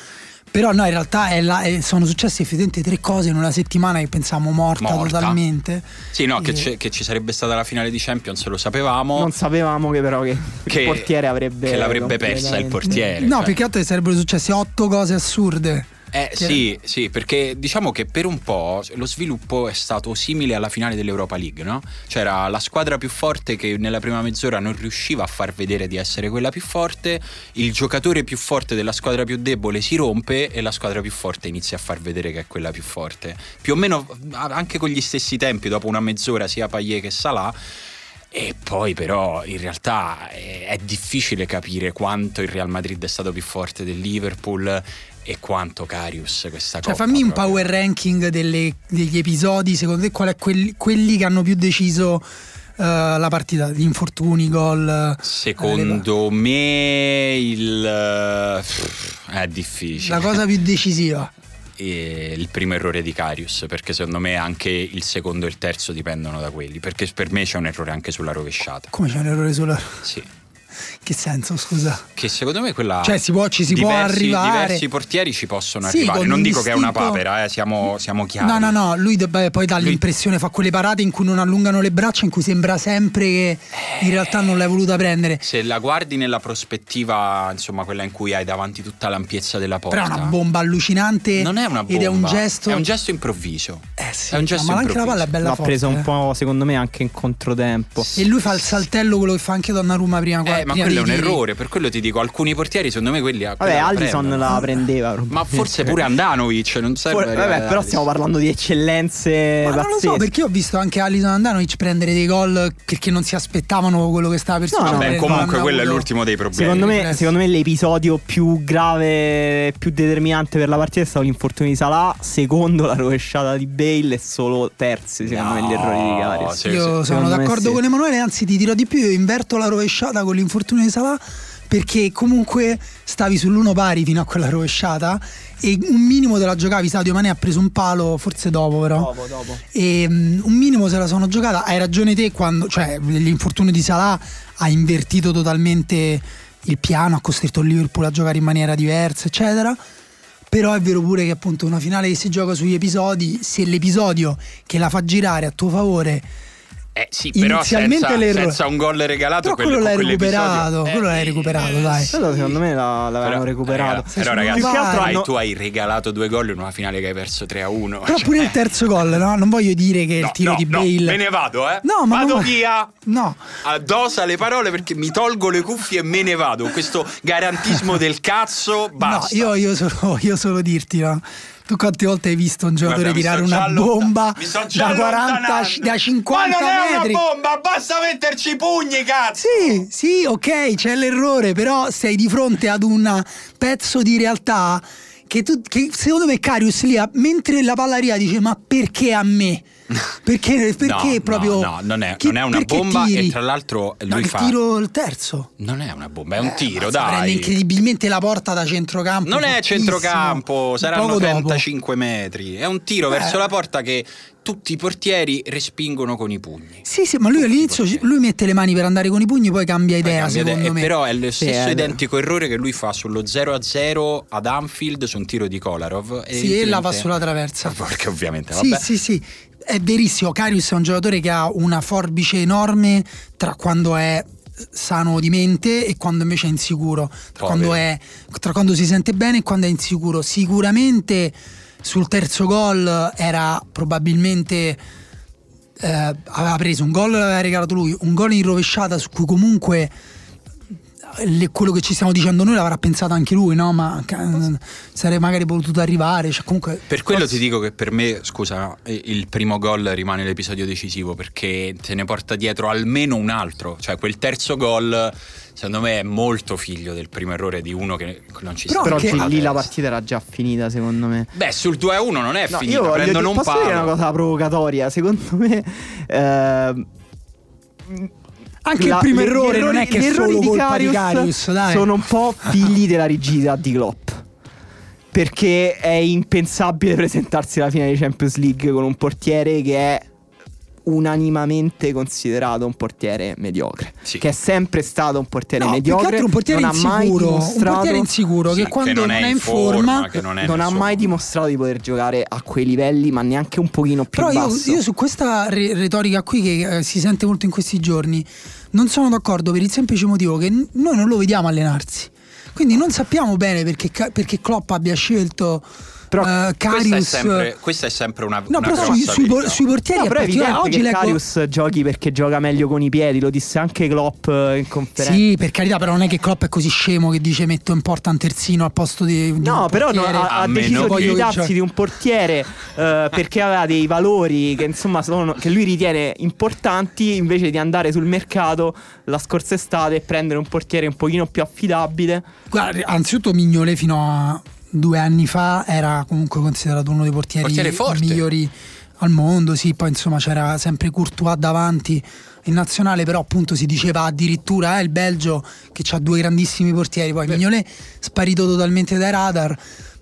Però no, in realtà è la- è- sono successe effettivamente tre cose in una settimana che pensavamo morta, Morta. totalmente. Sì, no, che, E- c'è- che ci sarebbe stata la finale di Champions, lo sapevamo. Non sapevamo che però che, che, il portiere avrebbe che l'avrebbe persa il portiere. No, cioè. più che altro sarebbero successe otto cose assurde. Eh Che- sì, sì, perché diciamo che per un po' lo sviluppo è stato simile alla finale dell'Europa League, no? C'era la squadra più forte che nella prima mezz'ora non riusciva a far vedere di essere quella più forte, il giocatore più forte della squadra più debole si rompe e la squadra più forte inizia a far vedere che è quella più forte. Più o meno anche con gli stessi tempi, dopo una mezz'ora sia Payet che Salah. E poi però in realtà è difficile capire quanto il Real Madrid è stato più forte del Liverpool e quanto Carius questa Cioè, fammi un proprio. power ranking delle- degli episodi. Secondo te, qual è quelli, quelli che hanno più deciso eh, la partita? Gli infortuni, gol. eh, Secondo me il eh, è difficile. la cosa più decisiva. Il primo errore di Carius, perché secondo me anche il secondo e il terzo dipendono da quelli, perché per me c'è un errore anche sulla rovesciata. Come c'è un errore sulla. Sì. Che senso, scusa? Che secondo me quella Cioè, si può- ci si può diversi, arrivare. Diversi portieri ci possono Sì, arrivare. Non un dico che è una papera, eh, siamo, siamo chiari. No, no, no, lui debba- poi dà Lui- l'impressione, fa quelle parate in cui non allungano le braccia, in cui sembra sempre che in realtà non l'hai voluta prendere. Se la guardi nella prospettiva, insomma, quella in cui hai davanti tutta l'ampiezza della porta. Però è una bomba allucinante. Non è una bomba. Ed è un gesto. È un gesto improvviso. Eh sì, è un gesto ma anche la palla è bella L'ha forte. preso un eh. po', secondo me, anche in controtempo. E lui fa il saltello, quello che fa anche Donnarumma prima. Eh, ma prima quello è un errore, per quello ti dico, alcuni portieri secondo me quelli a Vabbè, prendono. la prendeva. Ma forse pure Andanovic, non serve For- vabbè, però Alisson. stiamo parlando di eccellenze Ma non lo pazzesche. so perché io ho visto anche Alison Andanovic prendere dei gol perché non si aspettavano quello che stava per No, no, Vabbè, succedere, comunque quello è l'ultimo dei problemi. Secondo me, secondo me l'episodio più grave, più determinante per la partita è stato l'infortunio di Salah, secondo la rovesciata di Bale e solo terzi secondo me gli errori di Carius. sì, Io sì. sono d'accordo sì. con Emanuele, anzi ti dirò di più, io inverto la rovesciata con l'infortunio di Salah perché comunque stavi sull'uno pari fino a quella rovesciata e un minimo te la giocavi, Sadio Mane ha preso un palo, forse dopo però. Dopo, dopo. E mm, un minimo se la sono giocata, hai ragione te quando, cioè l'infortunio di Salah ha invertito totalmente il piano, ha costretto il Liverpool a giocare in maniera diversa, eccetera. Però è vero pure che appunto una finale che si gioca sugli episodi, se l'episodio che la fa girare a tuo favore Eh sì, però inizialmente senza, l'errore- senza un gol regalato Però quello l'hai recuperato, Eh, quello l'hai eh, recuperato, eh, dai. Quello secondo me la- l'avevano Però- recuperato. eh, Però, ragazzi, sono più che altro hai- tu hai regalato due gol in una finale che hai perso 3 a 1. Però pure il terzo gol, no? Non voglio dire che il tiro di Bale. me ne vado, eh. No, ma vado non- via. No, Addosa le parole perché mi tolgo le cuffie e me ne vado. Questo garantismo del cazzo, basta. no, io, io solo, io solo dirti, no? Tu quante volte hai visto un giocatore Guarda, tirare una bomba da 40 allontanando. da 50 Ma non è metri? una bomba, basta metterci i pugni, cazzo. Sì, sì, ok, c'è l'errore, però sei di fronte ad un pezzo di realtà che, tu, che secondo me Carius lì, mentre la palla arriva, dice ma perché a me? Perché, perché No, proprio... No, no, non è, non è una bomba tiri? e tra l'altro No, lui il fa... tiro il terzo. Non è una bomba, è un tiro, Mazza, Prende dai. incredibilmente la porta da centrocampo. Non è centrocampo, saranno Poco dopo. 35 metri. È un tiro Eh. verso la porta che tutti i portieri respingono con i pugni. Sì, sì, ma lui Tutti all'inizio lui mette le mani per andare con i pugni, poi cambia Poi idea, cambia idea, secondo e me. Però è lo stesso è identico errore che lui fa sullo 0-0 ad Anfield su un tiro di Kolarov. Sì, e la evidentemente- sulla traversa. Perché ovviamente, Sì, vabbè. sì, sì. È verissimo. Carius è un giocatore che ha una forbice enorme tra quando è sano di mente e quando invece è insicuro. Tra quando, è, tra quando si sente bene e quando è insicuro. Sicuramente sul terzo gol era probabilmente. eh, aveva preso un gol, l'aveva regalato lui, un gol in rovesciata su cui comunque le- quello che ci stiamo dicendo noi l'avrà pensato anche lui, no? Ma sarebbe magari potuto arrivare. Cioè, comunque, Per quello forse- ti dico che per me, scusa, eh, il primo gol rimane l'episodio decisivo perché te ne porta dietro almeno un altro. Cioè, quel terzo gol, secondo me, è molto figlio del primo errore di uno che non ci Però sta. Però anche- lì la partita era già finita, secondo me. Beh, sul 2-1 non è No, finita, io prendono dire- un posso dire una palo. cosa provocatoria. Secondo me. ehm, Anche la- il primo errore non è errori- che gli è errori solo di colpa di dai. Sono un po' figli della rigidità di Klopp. Perché è impensabile presentarsi alla finale di Champions League con un portiere che è unanimamente considerato un portiere mediocre. Sì. Che è sempre stato un portiere No, che mediocre. altro un portiere non ha mai insicuro, un dimostrato portiere insicuro Sì, che che quando non non, è in forma, forma, che non è non ha mai dimostrato di poter giocare a quei livelli, ma neanche un pochino più Però io, basso. io su questa re- retorica qui che eh, si sente molto in questi giorni non sono d'accordo per il semplice motivo che noi non lo vediamo allenarsi. Quindi non sappiamo bene perché, perché Klopp abbia scelto Però eh, Questa è, sempre, questa è sempre una, No, una però sui, sui, por- sui portieri No, è però è evidente Oggi che leggo- Karius giochi perché gioca meglio con i piedi, lo disse anche Klopp eh, in conferenza. Sì, per carità, però non è che Klopp è così scemo che dice metto in porta un terzino al posto di, di No, però no, ha, ha deciso di fidarsi Cioè- di un portiere eh, perché aveva dei valori che insomma sono, che lui ritiene importanti invece di andare sul mercato la scorsa estate e prendere un portiere un pochino più affidabile. Guarda, anzitutto Mignole fino a due anni fa era comunque considerato uno dei portieri migliori al mondo, sì, poi insomma c'era sempre Courtois davanti in nazionale, però appunto si diceva addirittura eh, il Belgio che ha due grandissimi portieri, poi Mignolet sparito totalmente dai radar.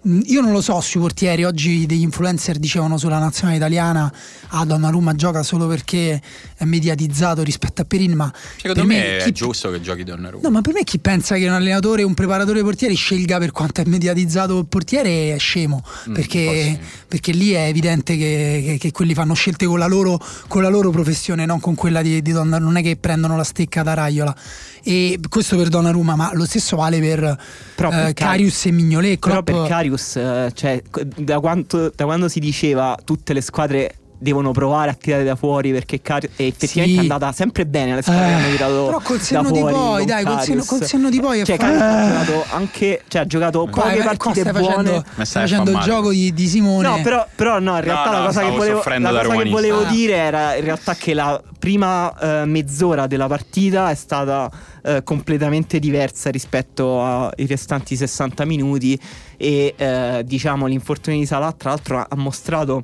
Mm, Io non lo so sui portieri, oggi degli influencer dicevano sulla nazionale italiana ah Donnarumma gioca solo perché è mediatizzato rispetto a Perin, ma Secondo per me, è chi- giusto che giochi Donnarumma. No, ma per me chi pensa che un allenatore, un preparatore portieri scelga per quanto è mediatizzato il portiere è scemo, Mm, perché, perché lì è evidente che, che- che quelli fanno scelte con la loro, con la loro professione, non con quella di, di Donnarumma, non è che prendono la stecca da Raiola. E questo per Donnarumma, ma lo stesso vale per eh, Car- Karius e Mignolet. Però per Carius, eh, cioè, da, quanto- da quando si diceva tutte le squadre devono provare a tirare da fuori perché Carius e effettivamente Sì. è andata sempre bene alle squadre Eh, che hanno tirato però col da senno di fuori poi, con dai, col senno- col senno di poi cioè, Karius ha giocato anche cioè ha giocato Qua- poche qua partite stai buone facendo, stai facendo il gioco di, di Simone. No, però, però no, in realtà No, la no, cosa, che volevo, la cosa che volevo Ah. dire era in realtà che la prima eh, mezz'ora della partita è stata eh, completamente diversa rispetto ai restanti 60 minuti e eh, diciamo l'infortunio di Salah tra l'altro ha mostrato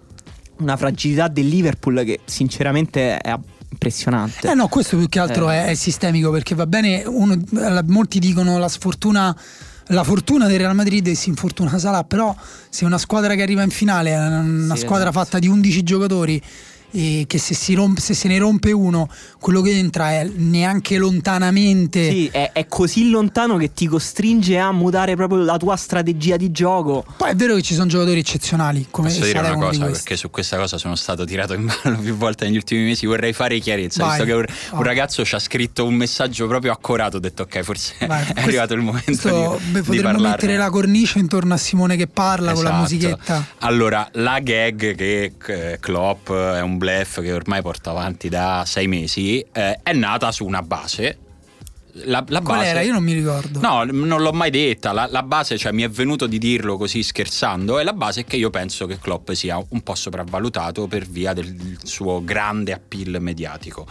una fragilità del Liverpool che sinceramente è impressionante. Eh no, questo più che altro Eh. è, è sistemico perché va bene, uno- molti dicono la sfortuna, la fortuna del Real Madrid e si infortuna Salah, però se una squadra che arriva in finale è una Sì, squadra esatto. fatta di 11 giocatori e che se, si rompe- se se ne rompe uno, quello che entra è neanche lontanamente... Sì, è, è così lontano che ti costringe a mutare proprio la tua strategia di gioco. Poi è vero che ci sono giocatori eccezionali, come Posso dire una di cosa, perché su questa cosa sono stato tirato in ballo più volte negli ultimi mesi. Vorrei fare chiarezza. Vai. Visto che un, un Oh. ragazzo ci ha scritto un messaggio proprio accorato. Ho detto, ok, forse Vai, è questo- arrivato il momento questo- di, beh, di potremmo parlarne. mettere la cornice intorno a Simone che parla con la Esatto. musichetta. Allora, la gag che eh, Klopp è un bluff che ormai porta avanti da sei mesi eh, è nata su una base. La, la Qual base era? Io non mi ricordo. No, non l'ho mai detta. La, la base, cioè, mi è venuto di dirlo così scherzando. E la base è che io penso che Klopp sia un po' sopravvalutato per via del suo grande appeal mediatico.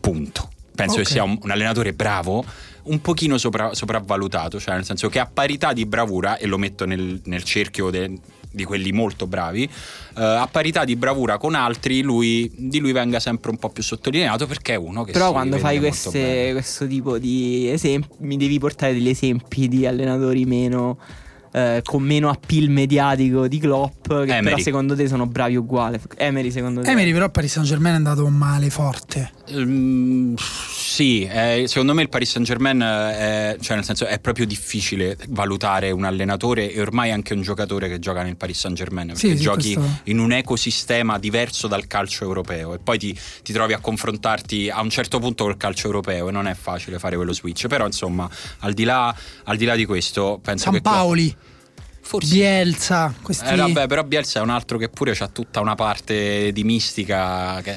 Punto. Penso Ok. che sia un, un allenatore bravo, un pochino sopra- sopravvalutato, cioè nel senso che a parità di bravura, e lo metto nel, nel cerchio de- di quelli molto bravi, eh, a parità di bravura con altri, lui, di lui venga sempre un po' più sottolineato perché è uno che Però si quando fai queste- questo tipo di esempi, mi devi portare degli esempi di allenatori meno. eh, con meno appeal mediatico di Klopp, che però Emery. secondo te sono bravi uguali. Emery, secondo te? Emery però a Paris Saint Germain è andato male forte. Mm, sì, eh, secondo me il Paris Saint Germain è, cioè nel senso, è proprio difficile valutare un allenatore e ormai anche un giocatore che gioca nel Paris Saint Germain perché Sì, sì, giochi questo- in un ecosistema diverso dal calcio europeo e poi ti, ti trovi a confrontarti a un certo punto col calcio europeo e non è facile fare quello switch però insomma al di là, al di, là di questo penso San che Paoli. Forse. Bielsa, questi... Eh, vabbè, però Bielsa è un altro che pure ha tutta una parte di mistica. Che...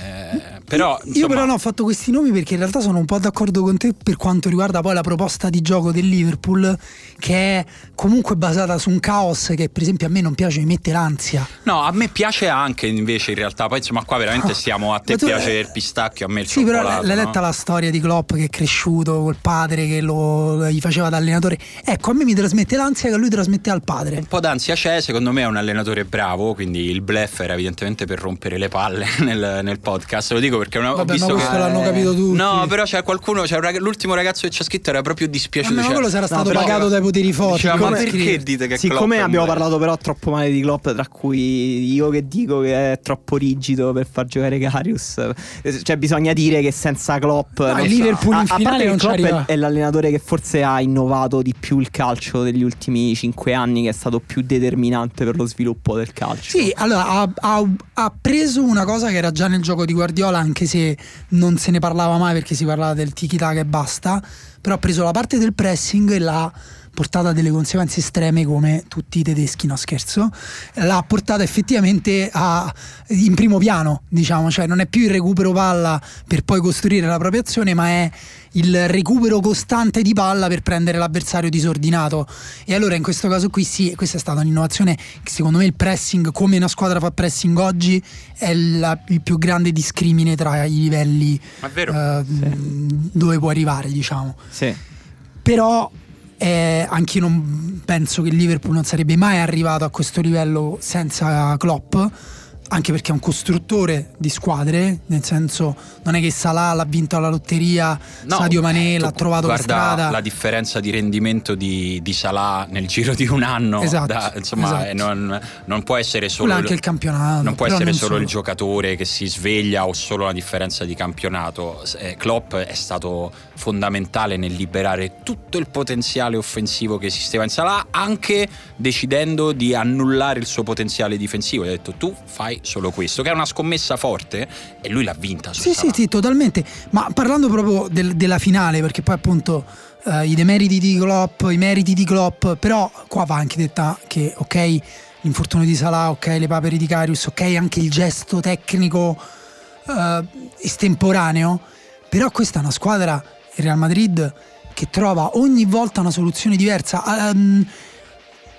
Però, Io insomma, però no, ho fatto questi nomi perché in realtà sono un po' d'accordo con te per quanto riguarda poi la proposta di gioco del Liverpool, che è comunque basata su un caos che per esempio a me non piace, mi mette l'ansia. No, a me piace anche invece in realtà. Poi insomma, qua veramente stiamo. A te tu- piace il pistacchio, a me il Sì, però cioccolato. l'hai no? letta la storia di Klopp che è cresciuto col padre che lo, gli faceva da allenatore. Ecco, a me mi trasmette l'ansia che lui trasmette al padre. Un po' d'ansia c'è, secondo me è un allenatore bravo, quindi il bluff era evidentemente per rompere le palle nel, nel podcast. Lo dico perché una, ho Vabbè, visto ma che. questo l'hanno capito tutti. No, però c'è qualcuno, c'è rag- l'ultimo ragazzo che ci ha scritto era proprio dispiaciuto. Ma cioè- quello sarà stato però- pagato dai poteri forti. Diceva, ma perché dite che Siccome Klopp abbiamo parlato però troppo male di Klopp, tra cui io che dico che è troppo rigido per far giocare Carius, eh, cioè bisogna dire che senza Klopp No, non il so- Liverpool in a, a finale parte che non Klopp è, è l'allenatore che forse ha innovato di più il calcio degli ultimi cinque anni, che è stato più determinante per lo sviluppo del calcio. Sì, allora ha, ha- ha preso una cosa che era già nel gioco di Guardiola, anche se non se ne parlava mai perché si parlava del tiki-taka e basta. Però ha preso la parte del pressing e l'ha portata a delle conseguenze estreme come tutti i tedeschi, no scherzo. L'ha portata effettivamente a- in primo piano, diciamo, cioè non è più il recupero palla per poi costruire la propria azione, ma è il recupero costante di palla per prendere l'avversario disordinato. E allora in questo caso qui sì, questa è stata un'innovazione che secondo me il pressing, come una squadra fa pressing oggi, è la- il più grande discrimine tra i livelli eh, dove può arrivare, diciamo. Sì. Però eh, anche io non penso che il Liverpool non sarebbe mai arrivato a questo livello senza Klopp. Anche perché è un costruttore di squadre, nel senso non è che Salah l'ha vinto alla lotteria, No, Sadio Mané eh, l'ha trovato per strada. la differenza di rendimento di, di Salah nel giro di un anno. Esatto, da- insomma, esatto. eh, non, non può essere solo. Anche il campionato. Non può essere non solo il giocatore che si sveglia o solo la differenza di campionato. Eh, Klopp è stato fondamentale nel liberare tutto il potenziale offensivo che esisteva in Salah, anche decidendo di annullare il suo potenziale difensivo. Ha detto tu fai solo questo, che è una scommessa forte e lui l'ha vinta. Sì, sì, sì, totalmente. Ma parlando proprio del- della finale, perché poi appunto eh, i demeriti di Klopp, i meriti di Klopp, però qua va anche detta che ok, l'infortunio di Salah, ok, le papere di Carius, ok, anche il gesto tecnico eh, estemporaneo, però questa è una squadra, il Real Madrid, che trova ogni volta una soluzione diversa. Ehm,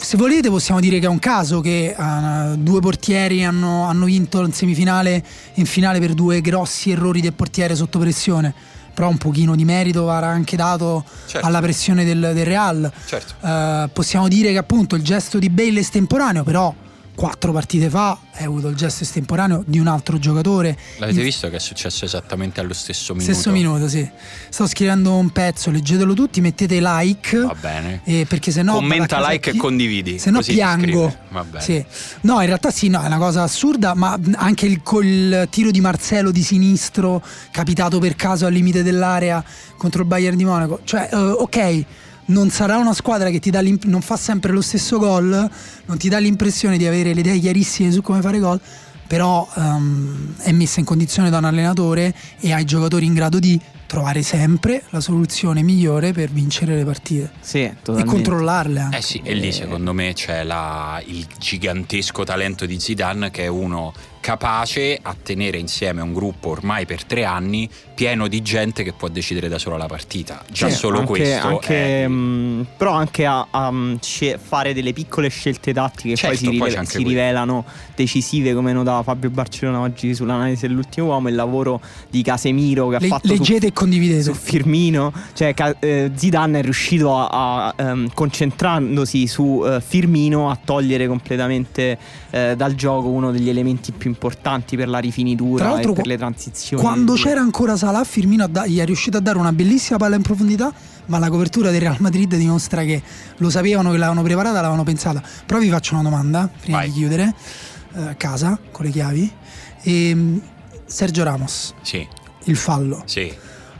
se volete possiamo dire che è un caso che eh, due portieri hanno, hanno vinto in semifinale e in finale per due grossi errori del portiere sotto pressione. Però un pochino di merito va anche dato Certo. alla pressione del, del Real. Certo. Eh, possiamo dire che appunto il gesto di Bale è estemporaneo, però quattro partite fa hai avuto il gesto estemporaneo di un altro giocatore. L'avete In- visto che è successo esattamente allo stesso minuto? Stesso minuto, sì. Sto scrivendo un pezzo, leggetelo tutti, mettete like. Va bene. eh, perché se no Commenta, like e chi- condividi, Se no piango. Va bene. Sì. No, in realtà sì, no, è una cosa assurda, ma anche il, col tiro di Marcelo di sinistro, capitato per caso al limite dell'area contro il Bayern di Monaco. Cioè, eh, ok, non sarà una squadra che ti dà non fa sempre lo stesso gol, non ti dà l'impressione di avere le idee chiarissime su come fare gol, però ehm, è messa in condizione da un allenatore e ha i giocatori in grado di trovare sempre la soluzione migliore per vincere le partite Sì, e controllarle anche. Eh sì, e lì secondo me c'è la- il gigantesco talento di Zidane che è uno capace a tenere insieme un gruppo ormai per tre anni pieno di gente che può decidere da sola la partita. Già Sì, solo anche- questo anche, è- mh, però anche a, a, mh, sce- fare delle piccole scelte tattiche che Certo, poi si, poi rive- si rivelano decisive come notava Fabio Barcellona oggi sull'analisi dell'ultimo uomo il lavoro di Casemiro che ha Le- fatto su- leggete e condividete. su Firmino, cioè eh, Zidane è riuscito a, a, ehm, concentrandosi su eh, Firmino a togliere completamente eh, dal gioco uno degli elementi più importanti per la Tra rifinitura l'altro, e per qu- le transizioni. Quando c'era ancora Salah, Firmino da- gli è riuscito a dare una bellissima palla in profondità, ma la copertura del Real Madrid dimostra che lo sapevano che l'avevano preparata, l'avevano pensata. Però vi faccio una domanda prima Vai. di chiudere eh, a casa con le chiavi. Ehm, Sergio Ramos, Sì, il fallo. sì,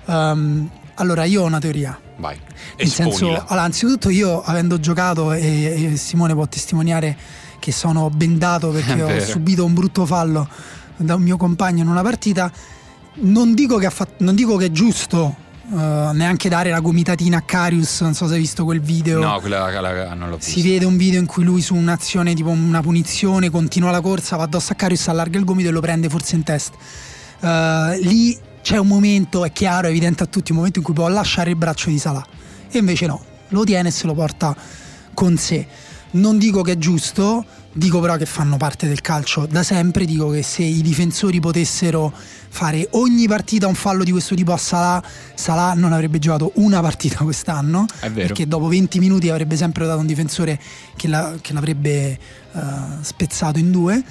Ehm, allora io ho una teoria. vai. Nel senso, allora, anzitutto io avendo giocato e, e Simone può testimoniare che sono bendato perché ho subito un brutto fallo da un mio compagno in una partita, non dico che, ha fatto- non dico che è giusto eh, neanche dare la gomitatina a Carius, non so se hai visto quel video. No, quella, quella- non l'ho vista. Si vede un video in cui lui su un'azione tipo una punizione continua la corsa, va addosso a Carius, allarga il gomito e lo prende forse in testa. Eh, lì c'è un momento, è chiaro, è evidente a tutti, un momento in cui può lasciare il braccio di Salah. E invece no, lo tiene e se lo porta con sé. Non dico che è giusto, dico però che fanno parte del calcio da sempre, dico che se i difensori potessero fare ogni partita un fallo di questo tipo a Salah, Salah non avrebbe giocato una partita quest'anno, È vero. perché dopo 20 minuti avrebbe sempre dato un difensore che, la- che l'avrebbe eh, spezzato in due.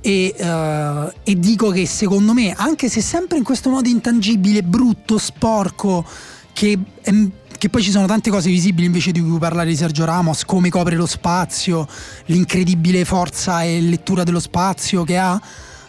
E, eh, e dico che secondo me, anche se sempre in questo modo intangibile, brutto, sporco, che, ehm, che poi ci sono tante cose visibili invece di cui parlare di Sergio Ramos, come copre lo spazio, l'incredibile forza e lettura dello spazio che ha.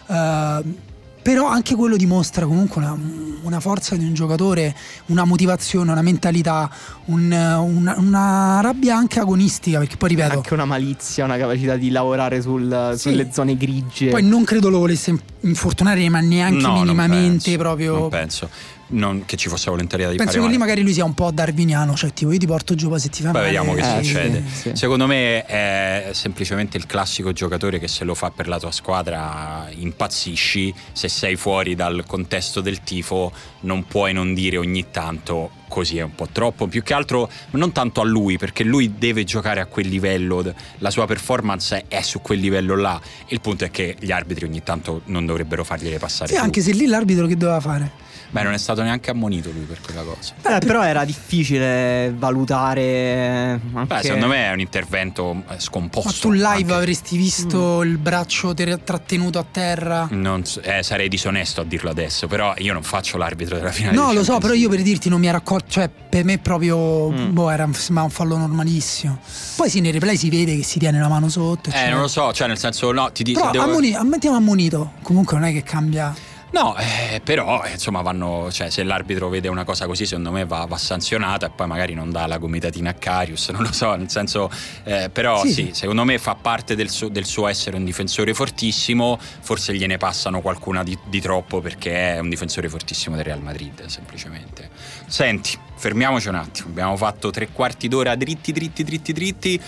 eh, però anche quello dimostra comunque una, una forza di un giocatore, una motivazione, una mentalità, un- una, una rabbia anche agonistica, perché poi ripeto, Anche una malizia, una capacità di lavorare sul- Sì. sulle zone grigie. poi non credo lo volesse infortunare, ma neanche No, non minimamente penso, proprio... Non penso non- che ci fosse volontarietà di Penso fare che lì magari lui sia un po' darwiniano, cioè tipo io ti porto giù poi se ti fai Poi male, vediamo che Eh, succede. sì, sì. Secondo me è semplicemente il classico giocatore che se lo fa per la tua squadra impazzisci, se sei fuori dal contesto del tifo non puoi non dire ogni tanto così è un po' troppo, più che altro non tanto a lui perché lui deve giocare a quel livello, la sua performance è su quel livello là, il punto è che gli arbitri ogni tanto non dovrebbero fargliele passare. Sì, giù. anche se lì l'arbitro che doveva fare? Beh, non è stato neanche ammonito lui per quella cosa. Eh, però era difficile valutare. Anche... Beh, secondo me è un intervento eh, scomposto. Ma tu live anche. avresti visto il braccio ter- trattenuto a terra? Non so- eh, sarei disonesto a dirlo adesso, però io non faccio l'arbitro della finale. No, lo so, però io per dirti non mi ero accorto, cioè per me proprio, Mm. boh, era, sembrava un fallo normalissimo. Poi sì, nei replay si vede che si tiene la mano sotto. Eh, eccetera. non lo so, cioè nel senso, no, ti dico. Però devo- ammoni- ammettiamo ammonito, comunque non è che cambia. No, eh, però eh, insomma vanno. Cioè, se l'arbitro vede una cosa così, secondo me va, va sanzionata e poi magari non dà la gomitatina a Carius, non lo so, nel senso. eh, però Sì, sì, secondo me fa parte del suo, del suo essere un difensore fortissimo. Forse gliene passano qualcuna di, di troppo perché è un difensore fortissimo del Real Madrid, semplicemente. Senti, fermiamoci un attimo. Abbiamo fatto tre quarti d'ora dritti, dritti, dritti, dritti.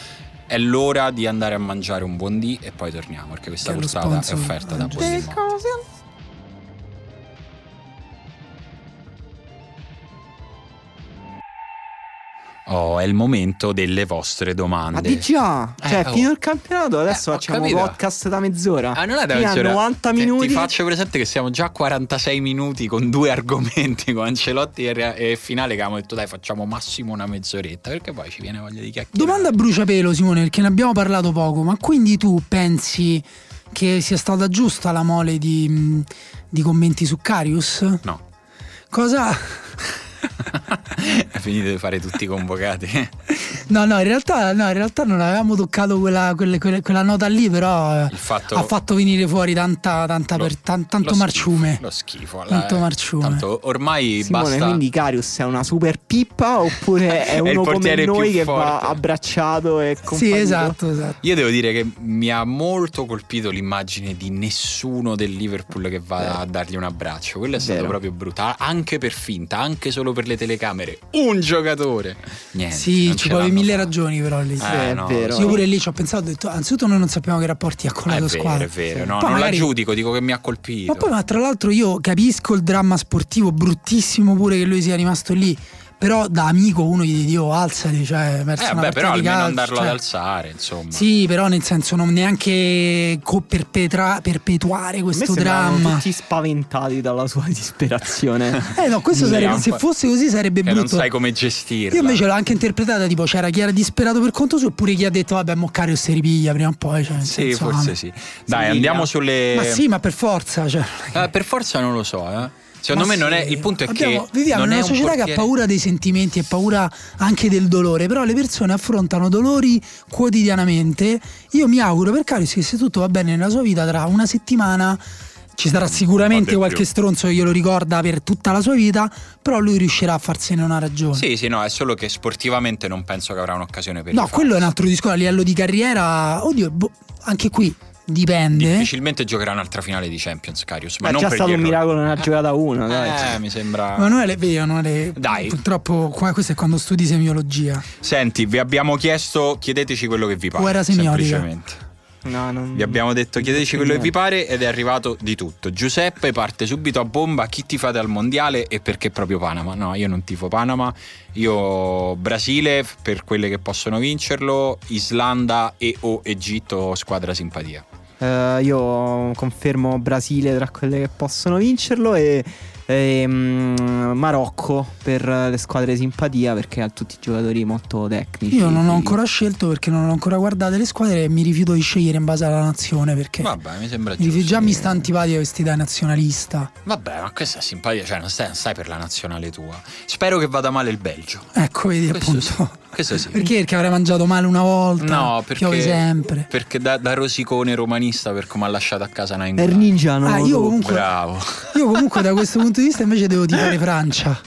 È l'ora di andare a mangiare un buon dì e poi torniamo perché questa Che è puntata offerta da Buon Dì Oh, è il momento delle vostre domande. Ma di già, cioè Eh, è oh. finito il campionato, adesso Eh, facciamo capito. podcast da mezz'ora. Ah, non è da a mezz'ora. 90 Ti- minuti. Ti, faccio presente che siamo già a 46 minuti con due argomenti con Ancelotti e, e finale che avevamo detto dai facciamo massimo una mezz'oretta perché poi ci viene voglia di chiacchierare. Domanda a bruciapelo, Simone, perché ne abbiamo parlato poco, ma quindi tu pensi che sia stata giusta la mole di, di commenti su Carius? No. Cosa... È finito di fare tutti i convocati. No, no, in realtà, no, in realtà non avevamo toccato quella, quelle- quelle- quella nota lì, però eh, Il fatto- ha fatto venire fuori tanta, tanta Lo- per- tan- tanto lo marciume. schifo, lo schifo. Tanto la- marciume. Tanto ormai Simone, basta. quindi Carius è una super pippa oppure è È uno come portiere più noi che va forte. abbracciato e Sì, compagno? esatto, esatto. Io devo dire che mi ha molto colpito l'immagine di nessuno del Liverpool che va a dargli un abbraccio. Quello è stato Vero. proprio brutale, anche per finta, anche solo per le telecamere. Un giocatore. Niente. Sì, ci l'hanno mille fatta. ragioni però lì. Sì, è no, vero. lo Io pure lì ci ho pensato, ho detto, anzitutto noi non sappiamo che rapporti ha con la È tua vero, squadra. è vero. No, Poi non magari- la giudico, dico che mi ha colpito. Ma poi, ma tra l'altro, io capisco il dramma sportivo, bruttissimo pure che lui sia rimasto lì. Però da amico uno gli dice, oh, alzati, cioè, eh, una beh, però almeno calcio, andarlo cioè. ad alzare, insomma. Sì, però nel senso non neanche co- perpetra- perpetuare questo dramma. tutti spaventati dalla sua disperazione. Eh no, questo Sì, sarebbe, se fosse così sarebbe Che non brutto. sai come gestirla. Io invece l'ho anche interpretata tipo c'era chi era disperato per conto suo oppure chi ha detto vabbè mo Cario si ripiglia prima o poi. Cioè, nel Sì, senso, forse ah, sì. Dai, andiamo sulle. Ma sì, ma per forza. Cioè, Eh, per forza non lo so, eh. Secondo Ma me non è. Il punto è abbiamo- che. viviamo non in è una un società che ha paura dei sentimenti e paura anche del dolore, però le persone affrontano dolori quotidianamente. Io mi auguro per Carius che se tutto va bene nella sua vita tra una settimana ci sarà sicuramente di qualche più. stronzo che glielo ricorda per tutta la sua vita, però lui riuscirà a farsene una ragione. Sì, sì, no, è solo che sportivamente non penso che avrà un'occasione per No, rifarsi. quello è un altro discorso a livello di carriera. Oddio, boh, anche qui dipende. Difficilmente giocherà un'altra finale di Champions, Carius. Ma è non già per stato un miracolo nella giocata 1, dai. Eh, mi sembra. Emanuele, vedi, Emanuele, Dai. purtroppo qua, questo è quando studi semiologia. Senti, vi abbiamo chiesto, chiedeteci quello che vi pare. O era semiotica? Semplicemente. No, non... Vi abbiamo detto chiedeteci quello che vi pare ed è arrivato di tutto. Giuseppe parte subito a bomba. Chi ti fate al mondiale e perché proprio Panama? No, io non tifo Panama. Io Brasile per quelle che possono vincerlo, Islanda e o Egitto squadra simpatia. Eh, io confermo Brasile tra quelle che possono vincerlo e, e, mm, Marocco per le squadre simpatia perché ha tutti i giocatori molto tecnici. Io non ho ancora scelto perché non ho ancora guardato le squadre e mi rifiuto di scegliere in base alla nazione perché Vabbè, mi sembra mi giusto. già mi sta antipatico quest'idea nazionalista. Vabbè, ma questa è simpatia, cioè non stai, non stai per la nazionale tua. Spero che vada male il Belgio. Ecco, vedi Questo appunto. sì, questo sì. Perché? Perché avrei mangiato male una volta. No, Piove perché, sempre. perché da, da rosicone romanista per come ha lasciato a casa Nainggolan. Erningiano. Ah, io comunque, Bravo. io comunque da questo punto di vista invece devo tifare Francia.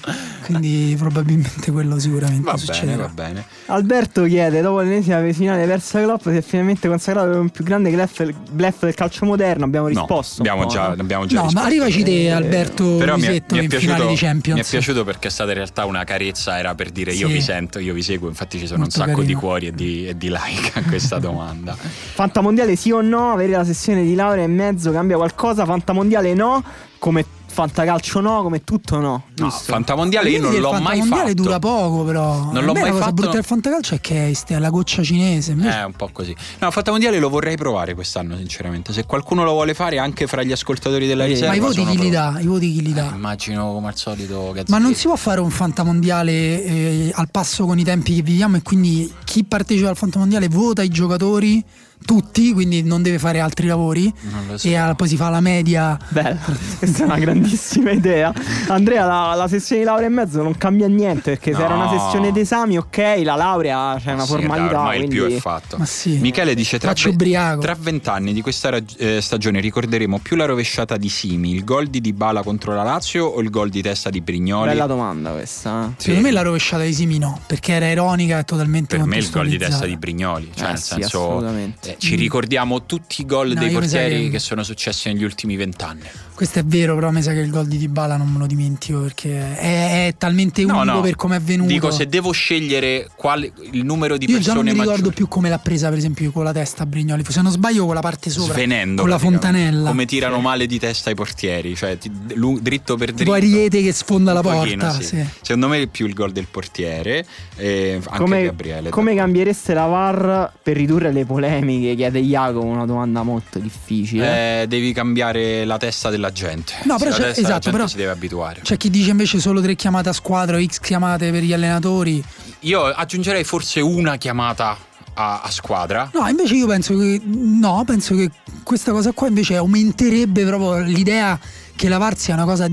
Quindi probabilmente quello sicuramente Va bene, succederà. va bene. Alberto chiede, dopo l'ennesima finale persa Klopp, si è finalmente consacrato come il più grande bluff, del calcio moderno. Abbiamo No, risposto. abbiamo un po', già, no? abbiamo già No, ma risposto. arrivaci te Alberto Però mi è, Luisetto mi è in piaciuto, finale di Champions. mi è piaciuto perché è stata in realtà una carezza, era per dire io Sì. vi sento, io vi seguo, infatti ci sono Molto un sacco di carino. cuori e di, e di like a questa domanda. Fantamondiale sì o no? Avere la sessione di laurea in mezzo cambia qualcosa? Fantamondiale no? Come fantacalcio no? Come tutto no? No, Giusto? Fantamondiale io non l'ho il mai Fantamondiale fatto. dura poco, però. Non l'ho mai la cosa fatto. brutta del fantacalcio è che è la goccia cinese. invece- È un po' così. No, Fantamondiale lo vorrei provare quest'anno, sinceramente. Se qualcuno lo vuole fare anche fra gli ascoltatori della Eh, riserva. ma i voti chi li dà? I voti chi li dà? Immagino come al solito Gazzini. Ma non si può fare un fantamondiale eh, al passo con i tempi che viviamo e quindi chi partecipa al fantamondiale vota i giocatori tutti, quindi non deve fare altri lavori so. e ah, poi si fa la media. Bella, questa è una grandissima idea. Andrea, la, la sessione di laurea in mezzo non cambia niente perché se No. era una sessione d'esami, ok, la laurea c'è una Sì, formalità. ormai quindi... il più è fatto. Ma sì. Michele dice: Tra, Faccio ve- ubriaco. tra vent'anni di questa rag- eh, stagione ricorderemo più la rovesciata di Simi, il gol di Dybala contro la Lazio o il gol di testa di Brignoli? Bella domanda questa. eh. Secondo me la rovesciata di Simi no, perché era ironica e totalmente per me il gol di testa di Brignoli, cioè Eh nel sì, senso assolutamente. Eh, ci ricordiamo tutti i gol No, dei io portieri che- che... sono successi negli ultimi vent'anni. Questo è vero, però mi sa che il gol di Dybala non me lo dimentico perché è, è talmente No, unico no. per come è venuto. Dico se devo scegliere quale, il numero di Io già non persone mi ricordo maggiori. più come l'ha presa, per esempio, con la testa a Brignoli. Se non sbaglio, con la parte sopra. Svenendo Con la fontanella. come tirano male di testa i portieri cioè dritto per dritto Tipo Ariete che sfonda la pochino, porta. sì. sì. secondo me è più il gol del portiere e anche Come, Gabriele come cambiereste la VAR per ridurre le polemiche? Chiede Jacopo, una domanda molto difficile. Eh, devi cambiare la testa della gente No, però c'è- esatto, gente però- si deve abituare C'è chi dice invece solo tre chiamate a squadra o X chiamate per gli allenatori. io aggiungerei forse una chiamata a, a squadra No, invece io penso che. No, penso che questa cosa qua invece aumenterebbe proprio l'idea che la VAR sia una cosa.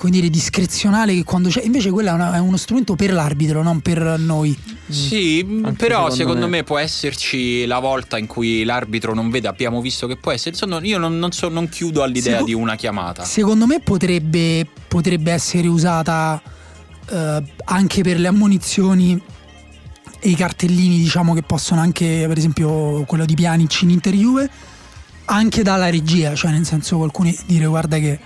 Come dire, discrezionale che quando c'è. Invece quella è, una- è uno strumento per l'arbitro, non per noi. Sì, Anche però secondo secondo me. me. può esserci la volta in cui l'arbitro non vede, abbiamo visto che può essere. Insomma, io non, non so- non chiudo all'idea Seco- di una chiamata. Secondo me potrebbe, potrebbe essere usata eh, anche per le ammonizioni e i cartellini, diciamo che possono anche, per esempio, quello di Pjanic in Inter Juve, anche dalla regia, cioè nel senso qualcuno dire guarda che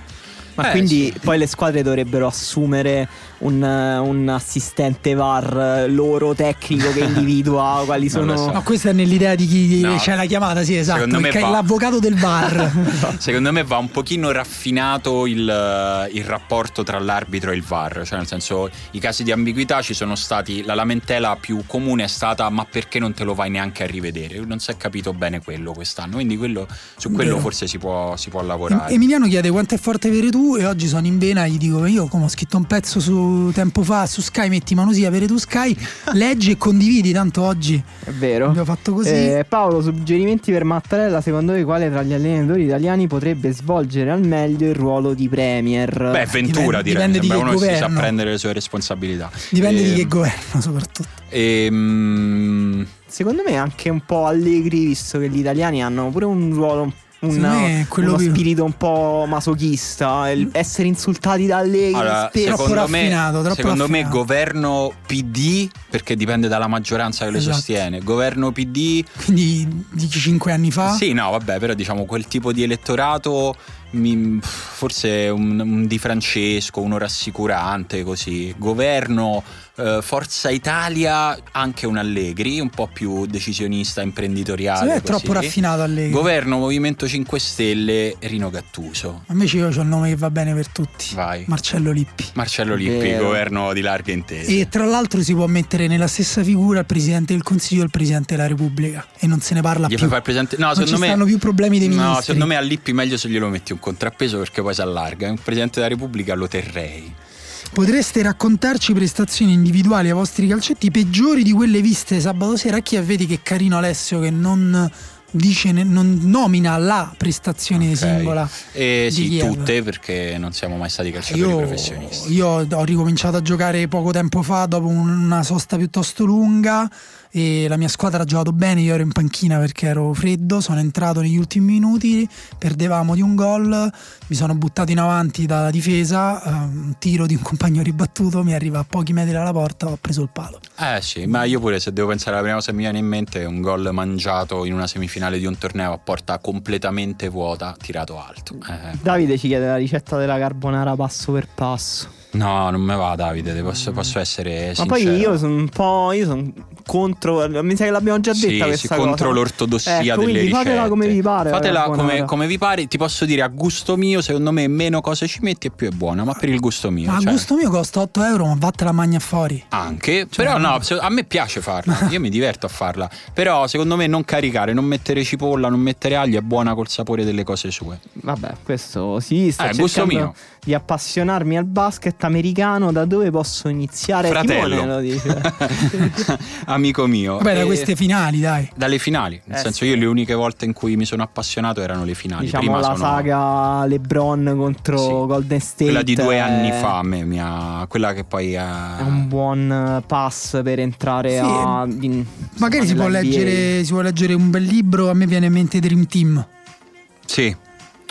Ma Eh, quindi sì. poi le squadre dovrebbero assumere un, eh, un assistente VAR eh, loro tecnico che individua quali sono. so. No, questa è nell'idea di chi No. c'è la chiamata, sì, esatto. Secondo me che è va- l'avvocato del VAR. Secondo me va un pochino raffinato il, il rapporto tra l'arbitro e il VAR, cioè nel senso i casi di ambiguità ci sono stati, la lamentela più comune è stata ma perché non te lo vai neanche a rivedere? Non si è capito bene quello quest'anno, quindi quello- su quello Vero. forse si può, si può lavorare. Emiliano chiede quanto è forte Veretù e oggi sono in vena gli dico io come ho scritto un pezzo su tempo fa su Sky metti Manosia Veretù Sky leggi e condividi tanto oggi È vero. abbiamo fatto così Eh, Paolo, suggerimenti per Mattarella, secondo voi quale tra gli allenatori italiani potrebbe svolgere al meglio il ruolo di Premier? Beh, Ventura dipende- direi, dipende di sembra che uno che si sa governo. prendere le sue responsabilità. dipende di Ehm, che governo soprattutto ehm, Secondo me anche un po' allegri, visto che gli italiani hanno pure un ruolo un un, Quello uno più- spirito un po' masochista, il essere insultati da Allegri. Allora, secondo me, secondo me governo PD, perché dipende dalla maggioranza che lo Esatto. sostiene, governo PD Quindi dici 5 anni fa. Sì, no, vabbè, però diciamo quel tipo di elettorato mi- forse un, un Di Francesco, uno rassicurante così. Governo, eh, Forza Italia, anche un Allegri, un po' più decisionista, imprenditoriale. Me è così. troppo raffinato Allegri. Governo Movimento 5 Stelle, Rino Gattuso. Invece io ho il nome che va bene per tutti. Vai. Marcello Lippi. Marcello Lippi, Vero. governo di larghe intese. E tra l'altro si può mettere nella stessa figura il Presidente del Consiglio e il Presidente della Repubblica. E non se ne parla Gli più. fare presente? No, non secondo ci me. stanno più problemi dei ministri. No, secondo me a Lippi meglio se glielo metti un contrappeso perché poi si allarga. Un presidente della Repubblica lo terrei. Potreste raccontarci prestazioni individuali ai vostri calcetti peggiori di quelle viste sabato sera? Chi è? Vedi che carino Alessio che non dice, non nomina la prestazione Ok. singola. Eh, di sì, Kiev. tutte perché non siamo mai stati calciatori Io, professionisti. io ho ricominciato a giocare poco tempo fa dopo un- una sosta piuttosto lunga e la mia squadra ha giocato bene, io ero in panchina perché ero freddo, sono entrato negli ultimi minuti, perdevamo di un gol, mi sono buttato in avanti dalla difesa, eh, un tiro di un compagno ribattuto, mi arriva a pochi metri dalla porta, ho preso il palo. Eh sì, ma io pure se devo pensare alla prima cosa che mi viene in mente è un gol mangiato in una semifinale di un torneo a porta completamente vuota, tirato alto. Eh, Davide ci chiede la ricetta della carbonara passo per passo. No, non me va Davide, posso, posso essere Ma sincero. poi io sono un po'. Io sono contro. Mi sa che l'abbiamo già Sì, detta sì, questa contro cosa. l'ortodossia Ecco, delle quindi ricette. fatela come vi pare. la Fatela come, carbonara. come vi pare, ti posso dire a gusto mio, secondo me meno cose ci metti e più è buona, ma per il gusto mio. Ma a cioè, gusto mio costa 8 euro, ma vattela magna fuori. Anche, però no, a me piace farla, io mi diverto a farla, però secondo me non caricare, non mettere cipolla, non mettere aglio è buona col sapore delle cose sue. Vabbè, questo sì. Sto Eh, gusto mio. Di appassionarmi al basket americano. Da dove posso iniziare? Fratello. Simone lo dice. Amico mio. Vabbè, da E- queste finali, dai. Dalle finali, nel Eh, senso sì. io le uniche volte in cui mi sono appassionato erano le finali. diciamo Prima la sono- saga LeBron contro Sì. Golden State. Quella di due è- anni fa a me mi ha... Quella che poi ha... È un buon pass per entrare Sì, a. in- Magari si può, leggere, si può leggere un bel libro, a me viene in mente Dream Team. Sì, è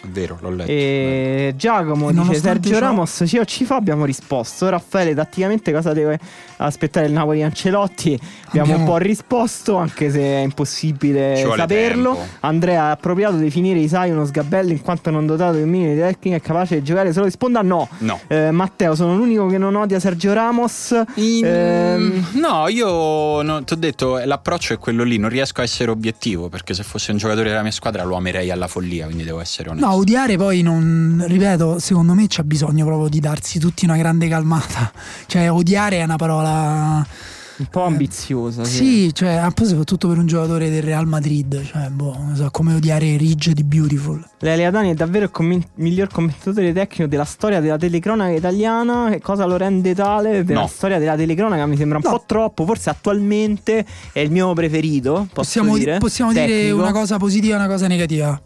vero, l'ho letto. E Giacomo E dice Sergio ciò- Ramos sì o ci fa abbiamo risposto Raffaele tatticamente cosa deve aspettare il Napoli Ancelotti abbiamo, Abbiamo- un po' risposto anche se è impossibile saperlo tempo. Andrea è appropriato definire Isai uno sgabello in quanto non dotato di un minimo di tecnica e capace di giocare solo risponda no No. Eh, Matteo sono l'unico che non odia Sergio Ramos In- Ehm, No, io ti ho detto, l'approccio è quello lì, non riesco a essere obiettivo perché se fosse un giocatore della mia squadra lo amerei alla follia, quindi devo essere onesto. No, odiare poi non. Ripeto, secondo me c'è bisogno proprio di darsi tutti una grande calmata. Cioè, odiare è una parola. un po' ambiziosa sì. Sì, cioè, soprattutto per un giocatore del Real Madrid. Cioè, boh, non so, come odiare Ridge di Beautiful. Lelia Dani è davvero il commen- miglior commentatore tecnico della storia della telecronaca italiana. Che cosa lo rende tale? Per No. la storia della telecronaca mi sembra un No. po' troppo. Forse attualmente è il mio preferito. Posso Possiamo, dire, possiamo dire una cosa positiva e una cosa negativa.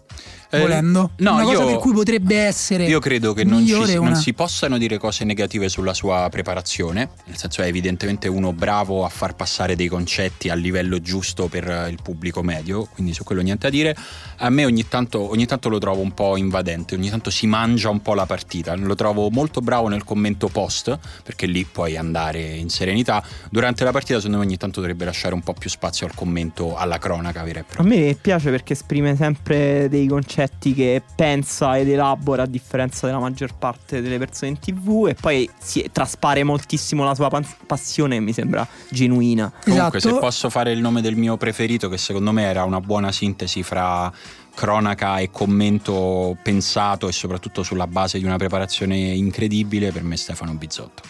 Eh, volendo. no, una cosa io- per cui potrebbe essere. Io credo che non, ci- migliore non una- si possano dire cose negative sulla sua preparazione, nel senso è evidentemente uno bravo a far passare dei concetti al livello giusto per eh, il pubblico medio, quindi su quello niente da dire. A me ogni tanto, ogni tanto lo trovo un po' invadente, ogni tanto si mangia un po' la partita, lo trovo molto bravo nel commento post, perché lì puoi andare in serenità. Durante la partita secondo me ogni tanto dovrebbe lasciare un po' più spazio al commento, alla cronaca vera e A propria. me piace perché esprime sempre dei concetti che pensa ed elabora a differenza della maggior parte delle persone in tv e poi si traspare moltissimo la sua pan- passione mi sembra genuina. Comunque, Esatto. se posso fare il nome del mio preferito, che secondo me era una buona sintesi fra cronaca e commento pensato e soprattutto sulla base di una preparazione incredibile, per me è Stefano Bizzotto.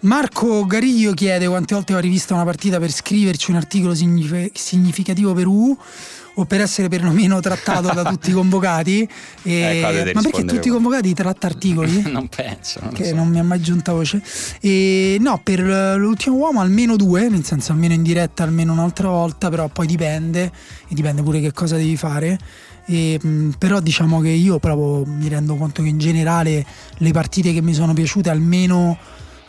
Marco Gariglio chiede quante volte ho rivisto una partita per scriverci un articolo signif- significativo per U o per essere perlomeno trattato da tutti i convocati. E- Eh, dovete ma perché tutti i convocati tratta articoli? non penso. Non che so. non mi è mai giunta voce. E no, per eh, l'ultimo uomo almeno due, nel senso almeno in diretta, almeno un'altra volta, però poi dipende, e dipende pure che cosa devi fare. E, mh, però diciamo che io proprio mi rendo conto che in generale le partite che mi sono piaciute almeno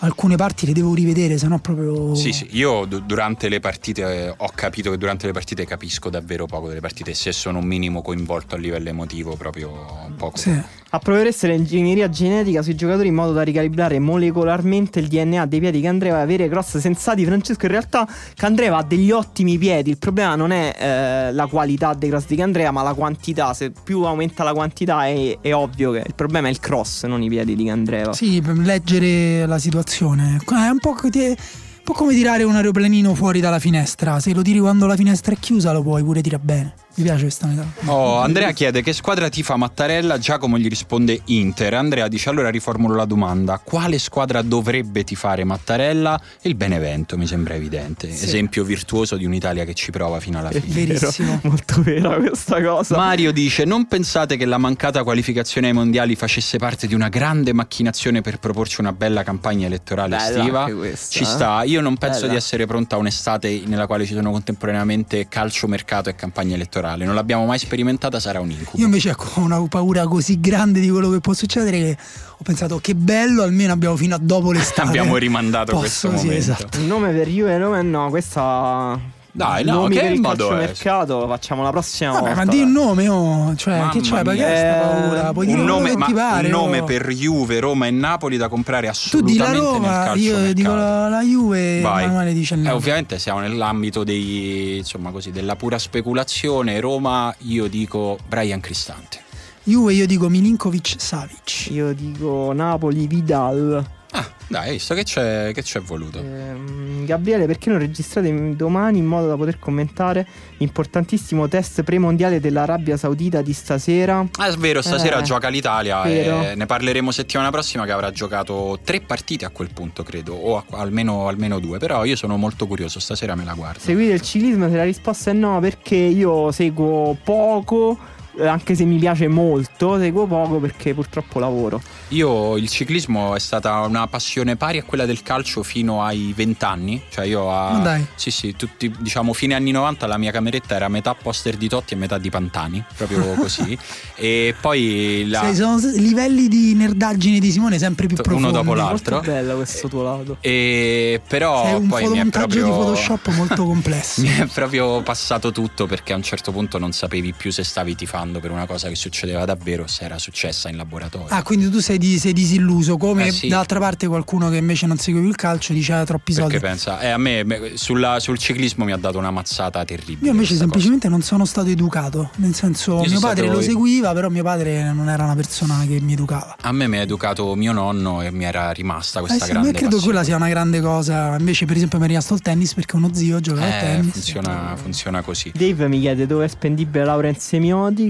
alcune parti le devo rivedere, se no proprio... Sì, sì, io du- durante le partite eh, ho capito che durante le partite capisco davvero poco delle partite se sono un minimo coinvolto a livello emotivo proprio poco. Sì. Approvereste l'ingegneria genetica sui giocatori in modo da ricalibrare molecolarmente il DNA dei piedi che Andrea va a avere cross sensati. Francesco, in realtà Candreva ha degli ottimi piedi. Il problema non è eh, la qualità dei cross di Candrea, ma la quantità. Se più aumenta la quantità, è, è ovvio che il problema è il cross, non i piedi di Candreva. Sì, per leggere la situazione. È un po', che- un po' come tirare un aeroplanino fuori dalla finestra. Se lo tiri quando la finestra è chiusa, lo puoi pure tirare bene. Mi piace questa metà. Oh, Andrea chiede che squadra tifa Mattarella, Giacomo gli risponde Inter. Andrea dice allora riformulo la domanda, quale squadra dovrebbe tifare Mattarella? Il Benevento mi sembra evidente, esempio virtuoso di un'Italia che ci prova fino alla È fine. vero, Verissimo. molto vera questa cosa. Mario dice: Non pensate che la mancata qualificazione ai mondiali facesse parte di una grande macchinazione per proporci una bella campagna elettorale Bella estiva? questa, Ci eh. sta. Io non penso Bella. di essere pronta a un'estate nella quale ci sono contemporaneamente calcio, mercato e campagna elettorale. Non l'abbiamo mai sperimentata, sarà un incubo. Io invece ecco, ho una paura così grande di quello che può succedere che ho pensato che bello, almeno abbiamo fino a dopo l'estate. Abbiamo rimandato Posso, questo sì, momento. esatto. Il nome per Juve, nome no, questa. Dai, no, Nomi che calciomercato lo facciamo la prossima Vabbè, volta. ma di un nome, oh. cioè, Mamma che c'è? Perché questa Eh, paura? Puoi dire Un quello nome, ma ti pare. un nome oh. per Juve, Roma e Napoli da comprare Tu di la assolutamente Roma, io dico la, la Juve, Vai. Emanuele dice il Eh, nome. ovviamente siamo nell'ambito dei, insomma così, della pura speculazione. Roma, io dico Brian Cristante. Juve io dico Milinkovic Savic. Io dico Napoli, Vidal. Ah, dai, visto che c'è, che c'è voluto. Ehm, Gabriele, perché non registrate domani in modo da poter commentare l'importantissimo test premondiale dell'Arabia Saudita di stasera? Ah, è vero, stasera Eh, gioca l'Italia e ne parleremo settimana prossima che avrà giocato tre partite a quel punto, credo, o a- almeno, almeno due. Però io sono molto curioso, stasera me la guardo. Seguite il ciclismo? Se la risposta è no, perché io seguo poco. Eh, Anche se mi piace molto, seguo poco perché purtroppo lavoro. Io il ciclismo è stata una passione pari a quella del calcio fino ai 20 anni. Cioè io a dai. Sì, sì, tutti diciamo fine anni 90 la mia cameretta era metà poster di Totti e metà di Pantani, proprio così. e poi la Sai, sono livelli di nerdaggine di Simone sempre più Uno profondi. dopo l'altro. Molto bello questo tuo lato. e però Sei un poi mi è proprio di Photoshop molto complesso. mi è proprio passato tutto perché a un certo punto non sapevi più se stavi tifando per una cosa che succedeva davvero se era successa in laboratorio. Ah, quindi tu sei, di- sei disilluso, come Eh, sì. d'altra parte qualcuno che invece non segue più il calcio dice "Ah, troppi soldi. perché pensa, eh, a me sulla- sul ciclismo mi ha dato una mazzata terribile. Io invece questa cosa. semplicemente non sono stato educato, nel senso Io mio padre lo seguiva, però mio padre non era una persona che mi educava. A me mi ha educato mio nonno e mi era rimasta Eh questa sì, grande ma credo passione. quella sia una grande cosa. Invece, per esempio, mi è rimasto il tennis perché uno zio giocava a Eh, tennis. funziona, funziona così. Dave mi chiede dove è spendibile la laurea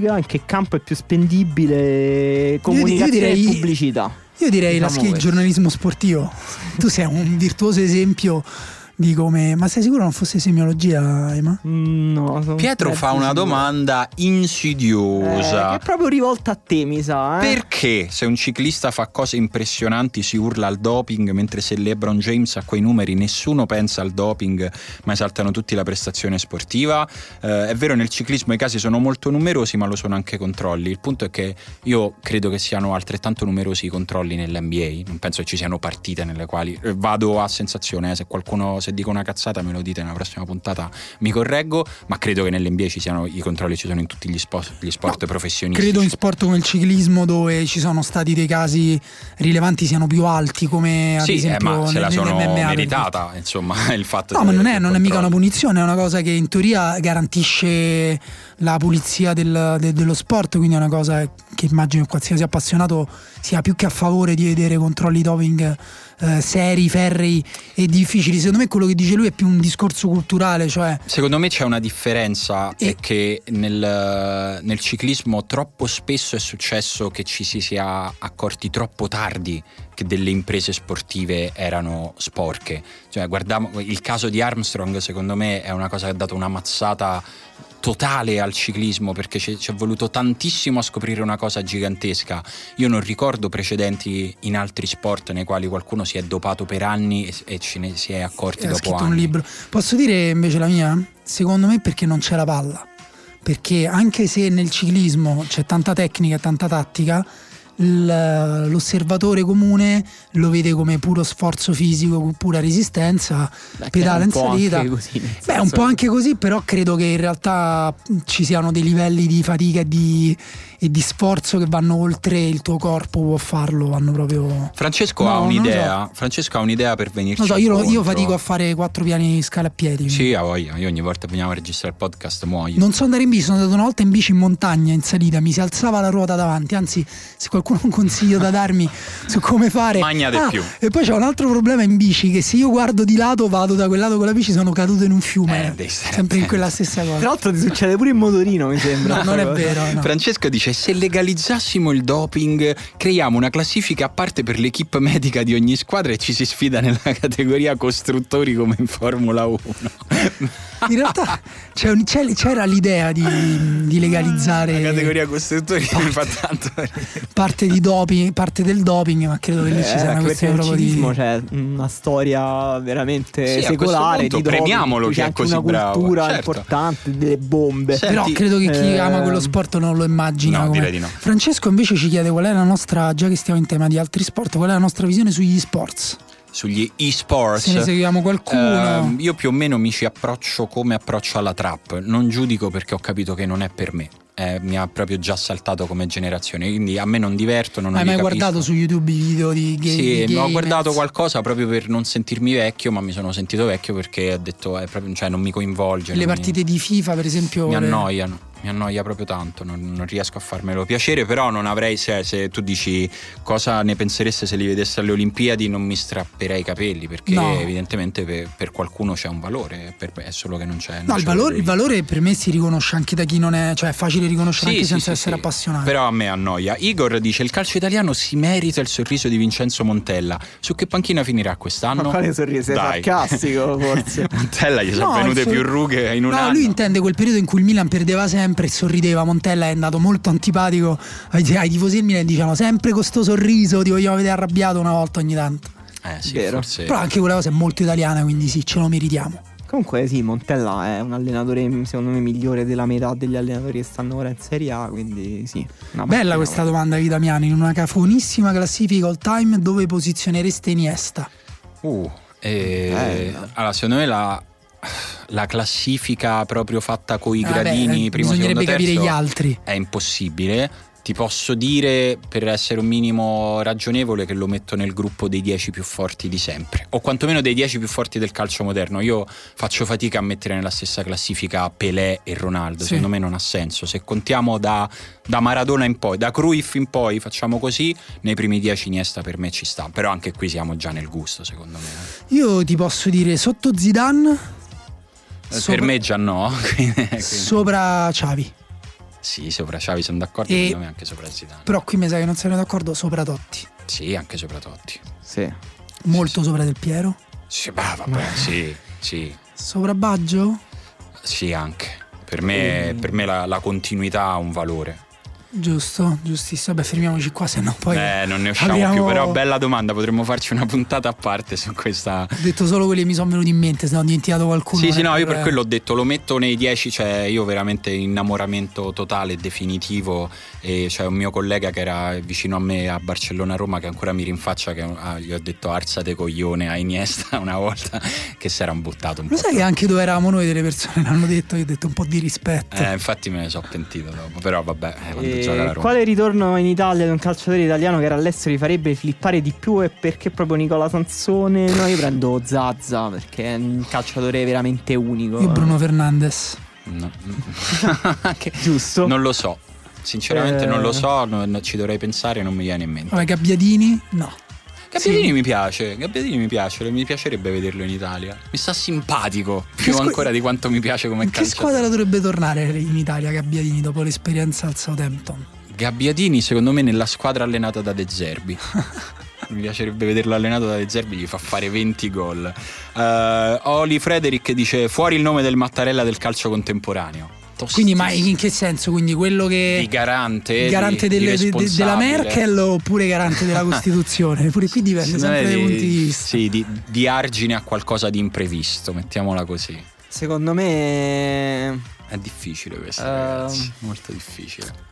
in semiotica, in che campo è più spendibile comunicazione direi- e pubblicità. Io direi Diciamo questo. giornalismo sportivo. tu sei un virtuoso esempio di come. Ma sei sicuro non fosse semiologia, Ema? Mm, no, Pietro fa una sicuro. domanda insidiosa. Eh, che è proprio rivolta a te, mi sa. Eh? Perché se un ciclista fa cose impressionanti si urla al doping, mentre se LeBron James ha quei numeri nessuno pensa al doping, ma esaltano tutti la prestazione sportiva? Eh, è vero, nel ciclismo i casi sono molto numerosi, ma lo sono anche i controlli. Il punto è che io credo che siano altrettanto numerosi i controlli nell'NBA. Non penso che ci siano partite nelle quali eh, vado a sensazione. eh, se qualcuno se dico una cazzata me lo dite nella prossima puntata, mi correggo. Ma credo che nell'NBA ci siano i controlli, ci sono in tutti gli sport, gli sport No, professionistici. Credo in sport come il ciclismo, dove ci sono stati dei casi rilevanti, siano più alti, come ad Sì, eh, esempio ma se la sono per meritata, insomma, il fatto No, ma non è, non è mica una punizione, è una cosa che in teoria garantisce la pulizia del- de- dello sport, quindi è una cosa che immagino qualsiasi appassionato sia più che a favore di vedere controlli doping eh, seri, ferrei e difficili. Secondo me quello che dice lui è più un discorso culturale, cioè Secondo me c'è una differenza, E- è che nel, nel ciclismo troppo spesso è successo che ci si sia accorti troppo tardi che delle imprese sportive erano sporche. Cioè, guardiamo il caso di Armstrong, secondo me è una cosa che ha dato una mazzata totale al ciclismo perché ci ci è voluto tantissimo a scoprire una cosa gigantesca. Io non ricordo precedenti in altri sport nei quali qualcuno si è dopato per anni e, e ce ne si è accorti ha dopo scritto anni. un libro. Posso dire invece la mia? Secondo me perché non c'è la palla. Perché anche se nel ciclismo c'è tanta tecnica e tanta tattica, l'osservatore comune lo vede come puro sforzo fisico, pura resistenza, Beh, un in salita. così, Beh, un po' che- anche così, però credo che in realtà ci siano dei livelli di fatica e di, e di sforzo che vanno oltre il tuo corpo può farlo, vanno proprio... Francesco No, ha un'idea. Francesco ha un'idea per venirci. Non so, io, io fatico a fare quattro piani di scala a piedi. Sì, a voglia. Io ogni volta che veniamo a registrare il podcast muoio. Non so andare in bici, sono andato una volta in bici in montagna, in salita, mi si alzava la ruota davanti, anzi se qualcuno ha un consiglio da darmi su come fare... Magna di Ah, più. E poi c'è un altro problema in bici, che se io guardo di lato, vado da quel lato con la bici, sono caduto in un fiume. Eh, sempre in quella stessa Tra cosa. l'altro ti succede pure in motorino, mi sembra. No, non è vero. no. Francesco dice: Se legalizzassimo il doping, creiamo una classifica a parte per l'equipe medica di ogni squadra e ci si sfida nella categoria costruttori come in Formula 1. In realtà c'è un- c'è- c'era l'idea di, di legalizzare La categoria costruttori mi fa tanto parte, di doping, parte del doping, ma credo che lì ci Eh, sia una perché questione proprio di... c'è una storia veramente Sì, secolare punto di doping, premiamolo c'è chi è così una bravo, cultura certo. importante delle bombe. Sì. Però Senti, credo che chi eh, ama quello sport non lo immagina. No, direi di no. Francesco invece ci chiede qual è la nostra, già che stiamo in tema di altri sport, qual è la nostra visione sugli sports. Sugli e-sports. Se ne seguiamo qualcuno. Ehm, io più o meno mi ci approccio come approccio alla trap. Non giudico perché ho capito che non è per me. Eh, mi ha proprio già saltato come generazione. Quindi a me non diverto. Non Hai mai capisco. guardato su YouTube i video di game? Sì, di ho guardato qualcosa proprio per non sentirmi vecchio, ma mi sono sentito vecchio perché ho detto, è proprio, cioè, non mi coinvolge. Le non mi- partite di FIFA, per esempio. mi annoiano, mi annoia proprio tanto, non, non riesco a farmelo piacere, però non avrei, se, se tu dici cosa ne pensereste se li vedesse alle Olimpiadi, non mi strapperei i capelli, perché No. evidentemente per, per qualcuno c'è un valore, per- è solo che non c'è... non No, il ce valore, il valore per me si riconosce anche da chi non è, cioè è facile riconoscere Sì, anche sì, senza sì, essere sì. appassionato. Però a me annoia. Igor dice: Il calcio italiano si merita il sorriso di Vincenzo Montella. Su che panchina finirà quest'anno? Ma quale sorriso? È sarcastico, forse. Montella gli sono No, venute il suo- più rughe in un no, anno. lui intende quel periodo in cui il Milan perdeva sempre e sorrideva. Montella è andato molto antipatico ai, ai tifosi del Milan dicevano sempre con sto sorriso, ti vogliamo vedere arrabbiato una volta ogni tanto. Eh sì, Vero. forse. Però anche quella cosa è molto italiana, quindi sì, ce lo meritiamo. Comunque sì, Montella è un allenatore secondo me migliore della metà degli allenatori che stanno ora in Serie A, quindi sì. una Bella questa guarda. domanda di Damiani, in una cafonissima classifica all time dove posizionereste Iniesta? Uh, eh, allora, secondo me la, la classifica proprio fatta con i vabbè, gradini eh, primo, secondo, bisognerebbe capire terzo gli altri. è impossibile. Ti posso dire, per essere un minimo ragionevole, che lo metto nel gruppo dei 10 più forti di sempre, o quantomeno dei 10 più forti del calcio moderno. Io faccio fatica a mettere nella stessa classifica Pelé e Ronaldo, Sì. secondo me non ha senso. Se contiamo da, da Maradona in poi, da Cruyff in poi, facciamo così, nei primi 10 Iniesta per me ci sta, però anche qui siamo già nel gusto, secondo me. eh. Io ti posso dire sotto Zidane, sopra- Per me già no. quindi- sopra Xavi. Sì, sopra Xavi sono d'accordo, E- secondo me anche sopra Zidane. Però qui mi sa che non siamo d'accordo sopra Totti. Sì, anche sopra Totti. Sì. Molto sopra Del Piero. Sì, bah, vabbè, sì, sì, Sopra Baggio? sì, anche. Per me, per me la, la continuità ha un valore. Giusto, giustissimo. Vabbè, fermiamoci qua, se no poi. Eh, non ne usciamo abbiamo- più, però bella domanda, potremmo farci una puntata a parte su questa... Ho detto solo quelli che mi sono venuti in mente, se no ho dimenticato qualcuno. Sì, sì, non è no, io per problema. quello ho detto lo metto nei 10, cioè io veramente innamoramento totale, definitivo e c'è un mio collega che era vicino a me a Barcellona-Roma che ancora mi rinfaccia che ah, gli ho detto arzate coglione a Iniesta una volta che si erano buttato un Lo po'. sai che anche dove eravamo noi delle persone l'hanno detto, io ho detto un po' di rispetto. Eh, infatti me ne sono pentito dopo, però vabbè, eh, quando E quale ritorno in Italia di un calciatore italiano che era all'estero vi farebbe flippare di più e perché proprio Nicola Sansone? No, io prendo Zazza perché è un calciatore veramente unico. Io Bruno Fernandes. No. Che- Giusto? Non lo so. Sinceramente Eh. non lo so, non- ci dovrei pensare, non mi viene in mente. Vabbè, Gabbiadini? No. Gabbiadini Sì. mi piace, Gabbiadini mi piace, mi piacerebbe vederlo in Italia. Mi sta simpatico, più squ- ancora di quanto mi piace come In che calciatore. squadra dovrebbe tornare in Italia Gabbiadini dopo l'esperienza al Southampton? Gabbiadini secondo me nella squadra allenata da De Zerbi. Mi piacerebbe vederlo allenato da De Zerbi, gli fa fare 20 gol. Eh, Oli Frederick dice fuori il nome del Mattarella del calcio contemporaneo. Quindi, ma in che senso? Quindi quello che. di garante, garante di- di delle- de- de- della. Merkel oppure garante della Costituzione? Pure qui dipende sempre dai di- punti di vista. Sì, di, di argine a qualcosa di imprevisto, mettiamola così. Secondo me. È difficile questo, Ehm. ragazzi. Molto difficile.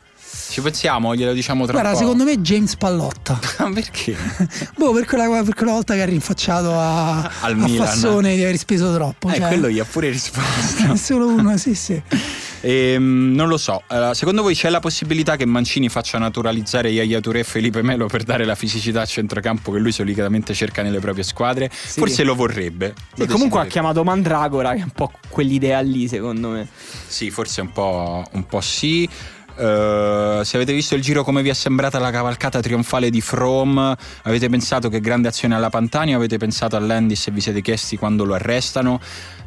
Ci pensiamo, glielo diciamo tra Guarda, un po'. secondo me James Pallotta. Perché? boh, per quella, per quella volta che ha rinfacciato a, Al a Milan. Fassone di aver speso troppo. Eh, cioè, quello gli ha pure risposto. è solo uno, sì, sì. Ehm, non lo so, secondo voi c'è la possibilità che Mancini faccia naturalizzare Yaya Touré e Felipe Melo per dare la fisicità a centrocampo che lui solitamente cerca nelle proprie squadre? Forse lo vorrebbe. Lo E comunque ha chiamato Mandragora, che è un po' quell'idea lì, secondo me. Sì, forse un po', un po' sì. Eh, se avete visto il giro come vi è sembrata la cavalcata trionfale di From, avete pensato che grande azione alla Pantani avete pensato a Landis e vi siete chiesti quando lo arrestano?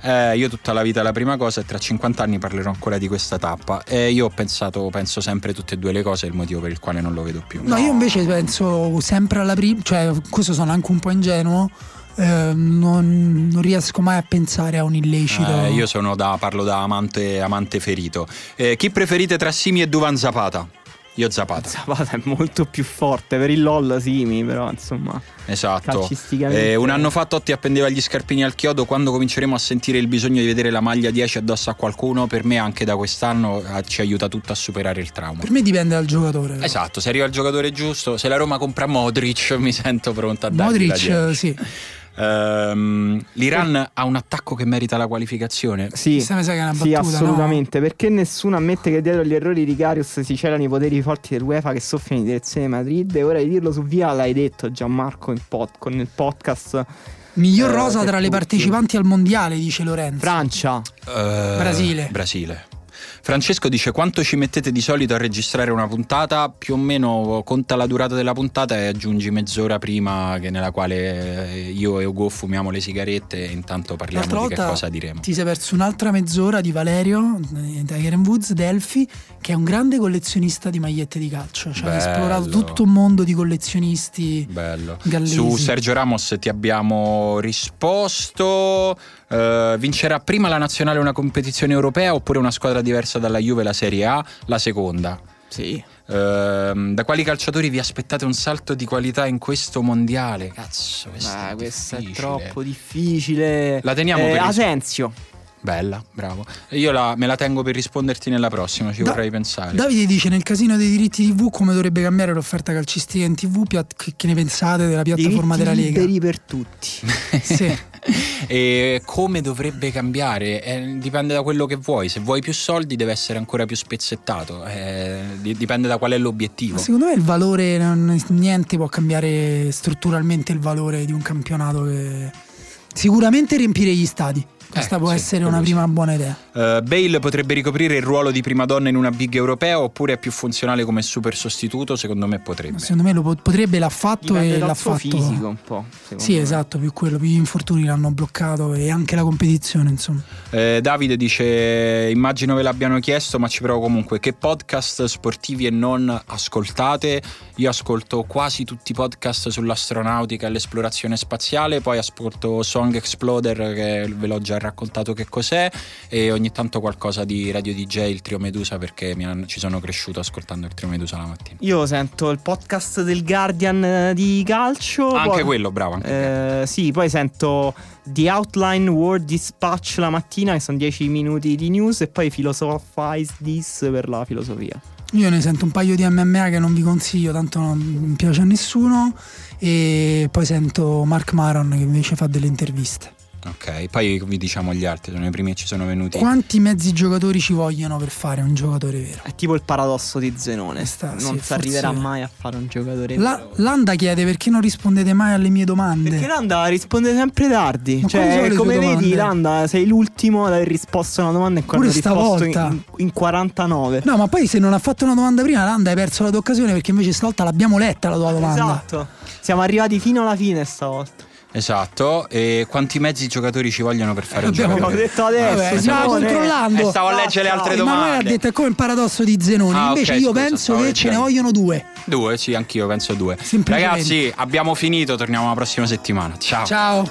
Eh, io tutta la vita la prima cosa e tra 50 anni parlerò ancora di questa tappa. E io ho pensato, penso sempre tutte e due le cose, è il motivo per il quale non lo vedo più. No, io invece penso sempre alla prima, cioè questo sono anche un po' ingenuo. Eh, non, non riesco mai a pensare a un illecito. Eh, io sono da, parlo da amante, amante ferito. Eh, chi preferite tra Simi e Duvan Zapata? Io Zapata. Zapata è molto più forte per il LOL Simi, però insomma. Esatto. Eh, un anno fa Totti appendeva gli scarpini al chiodo. Quando cominceremo a sentire il bisogno di vedere la maglia 10 addosso a qualcuno, per me anche da quest'anno eh, ci aiuta tutto a superare il trauma. Per me dipende dal giocatore. Esatto, se arriva il giocatore giusto, se la Roma compra Modric mi sento pronta a dargli la Modric, 10. sì. Ehm, L'Iran ha un attacco che merita la qualificazione. Sì, Questa mi sa che è una sì, battuta, assolutamente. Perché nessuno ammette che dietro gli errori di Carius si celano i poteri forti dell'UEFA che soffiano in direzione di Madrid. E ora di dirlo su via l'hai detto Gianmarco in pod- con il podcast. Miglior Eh, rosa tra le tutti. partecipanti al mondiale, dice Lorenzo. Francia. Eh, Brasile. Brasile. Francesco dice quanto ci mettete di solito a registrare una puntata? Più o meno conta la durata della puntata e aggiungi mezz'ora prima che nella quale eh, io e Ugo fumiamo le sigarette e intanto parliamo L'altra di che cosa diremo. Ti sei perso un'altra mezz'ora di Valerio eh, Tiger Woods Delphi, che è un grande collezionista di magliette di calcio. Cioè, ha esplorato tutto un mondo di collezionisti. Bello. Gallesi. Su Sergio Ramos ti abbiamo risposto. Eh, vincerà prima la nazionale una competizione europea oppure una squadra diversa dalla Juve la Serie A? La seconda. Sì. Ehm, da quali calciatori vi aspettate un salto di qualità in questo mondiale? Cazzo, questo, Ah, è, questo è troppo difficile. La teniamo Eh, per il- Asensio. Bella, bravo. Io la- me la tengo per risponderti nella prossima, ci Da- vorrei pensare. Davide dice nel casino dei diritti TV come dovrebbe cambiare l'offerta calcistica in TV, pia- che, che ne pensate della piattaforma Diritti della Lega? liberi per tutti. Sì. e come dovrebbe cambiare? Eh, dipende da quello che vuoi. Se vuoi più soldi, deve essere ancora più spezzettato. Eh, di- dipende da qual è l'obiettivo. Ma secondo me il valore, non- niente può cambiare strutturalmente il valore di un campionato che sicuramente riempire gli stadi. Questa Eh, può sì, essere una prima buona idea. Eh, Bale potrebbe ricoprire il ruolo di prima donna in una big europea oppure è più funzionale come super sostituto? Secondo me potrebbe. Secondo me lo po- potrebbe, l'ha fatto Dipende e l'ha fatto. fisico un po'. Sì, me. esatto, più quello, più gli infortuni l'hanno bloccato e anche la competizione, insomma. Eh, Davide dice: Immagino ve l'abbiano chiesto, ma ci provo comunque. Che podcast sportivi e non ascoltate? Io ascolto quasi tutti i podcast sull'astronautica e l'esplorazione spaziale. Poi ascolto Song Exploder, che ve l'ho già raccontato che cos'è. E ogni tanto qualcosa di Radio DJ, il Trio Medusa, perché mi hanno- ci sono cresciuto ascoltando il Trio Medusa la mattina. Io sento il podcast del Guardian eh, di calcio. Anche poi- quello, bravo. Anche Eh, sì, poi sento The Outline World Dispatch la mattina, che sono 10 minuti di news, e poi Philosophize This per la filosofia. Io ne sento un paio di MMA che non vi consiglio, tanto non piace a nessuno. E poi sento Mark Maron che invece fa delle interviste. Ok, poi vi diciamo gli altri, sono i primi che ci sono venuti. Quanti mezzi giocatori ci vogliono per fare un giocatore vero? È tipo il paradosso di Zenone. Questa, non sì, si forse- arriverà mai a fare un giocatore La- vero. Landa chiede perché non rispondete mai alle mie domande. Perché Landa risponde sempre tardi. Ma cioè, come vedi, domande? Landa, sei l'ultimo ad aver risposto a una domanda e quando risposto stavolta. in, in 49. No, ma poi se non ha fatto una domanda prima, Landa hai perso la tua occasione perché invece stavolta l'abbiamo letta la tua domanda. Esatto. Siamo arrivati fino alla fine stavolta. Esatto, e quanti mezzi giocatori ci vogliono per fare un Abbiamo giocatore? L'ho detto adesso. Vabbè, Simone. stavo controllando. Eh, stavo a leggere le altre Emanuele ha domande. detto è come il paradosso di Zenone. Ah, Invece ok, io scusa, penso che ce ne vogliono due. Due, sì, anch'io penso due. Ragazzi, abbiamo finito, torniamo la prossima settimana. Ciao. Ciao.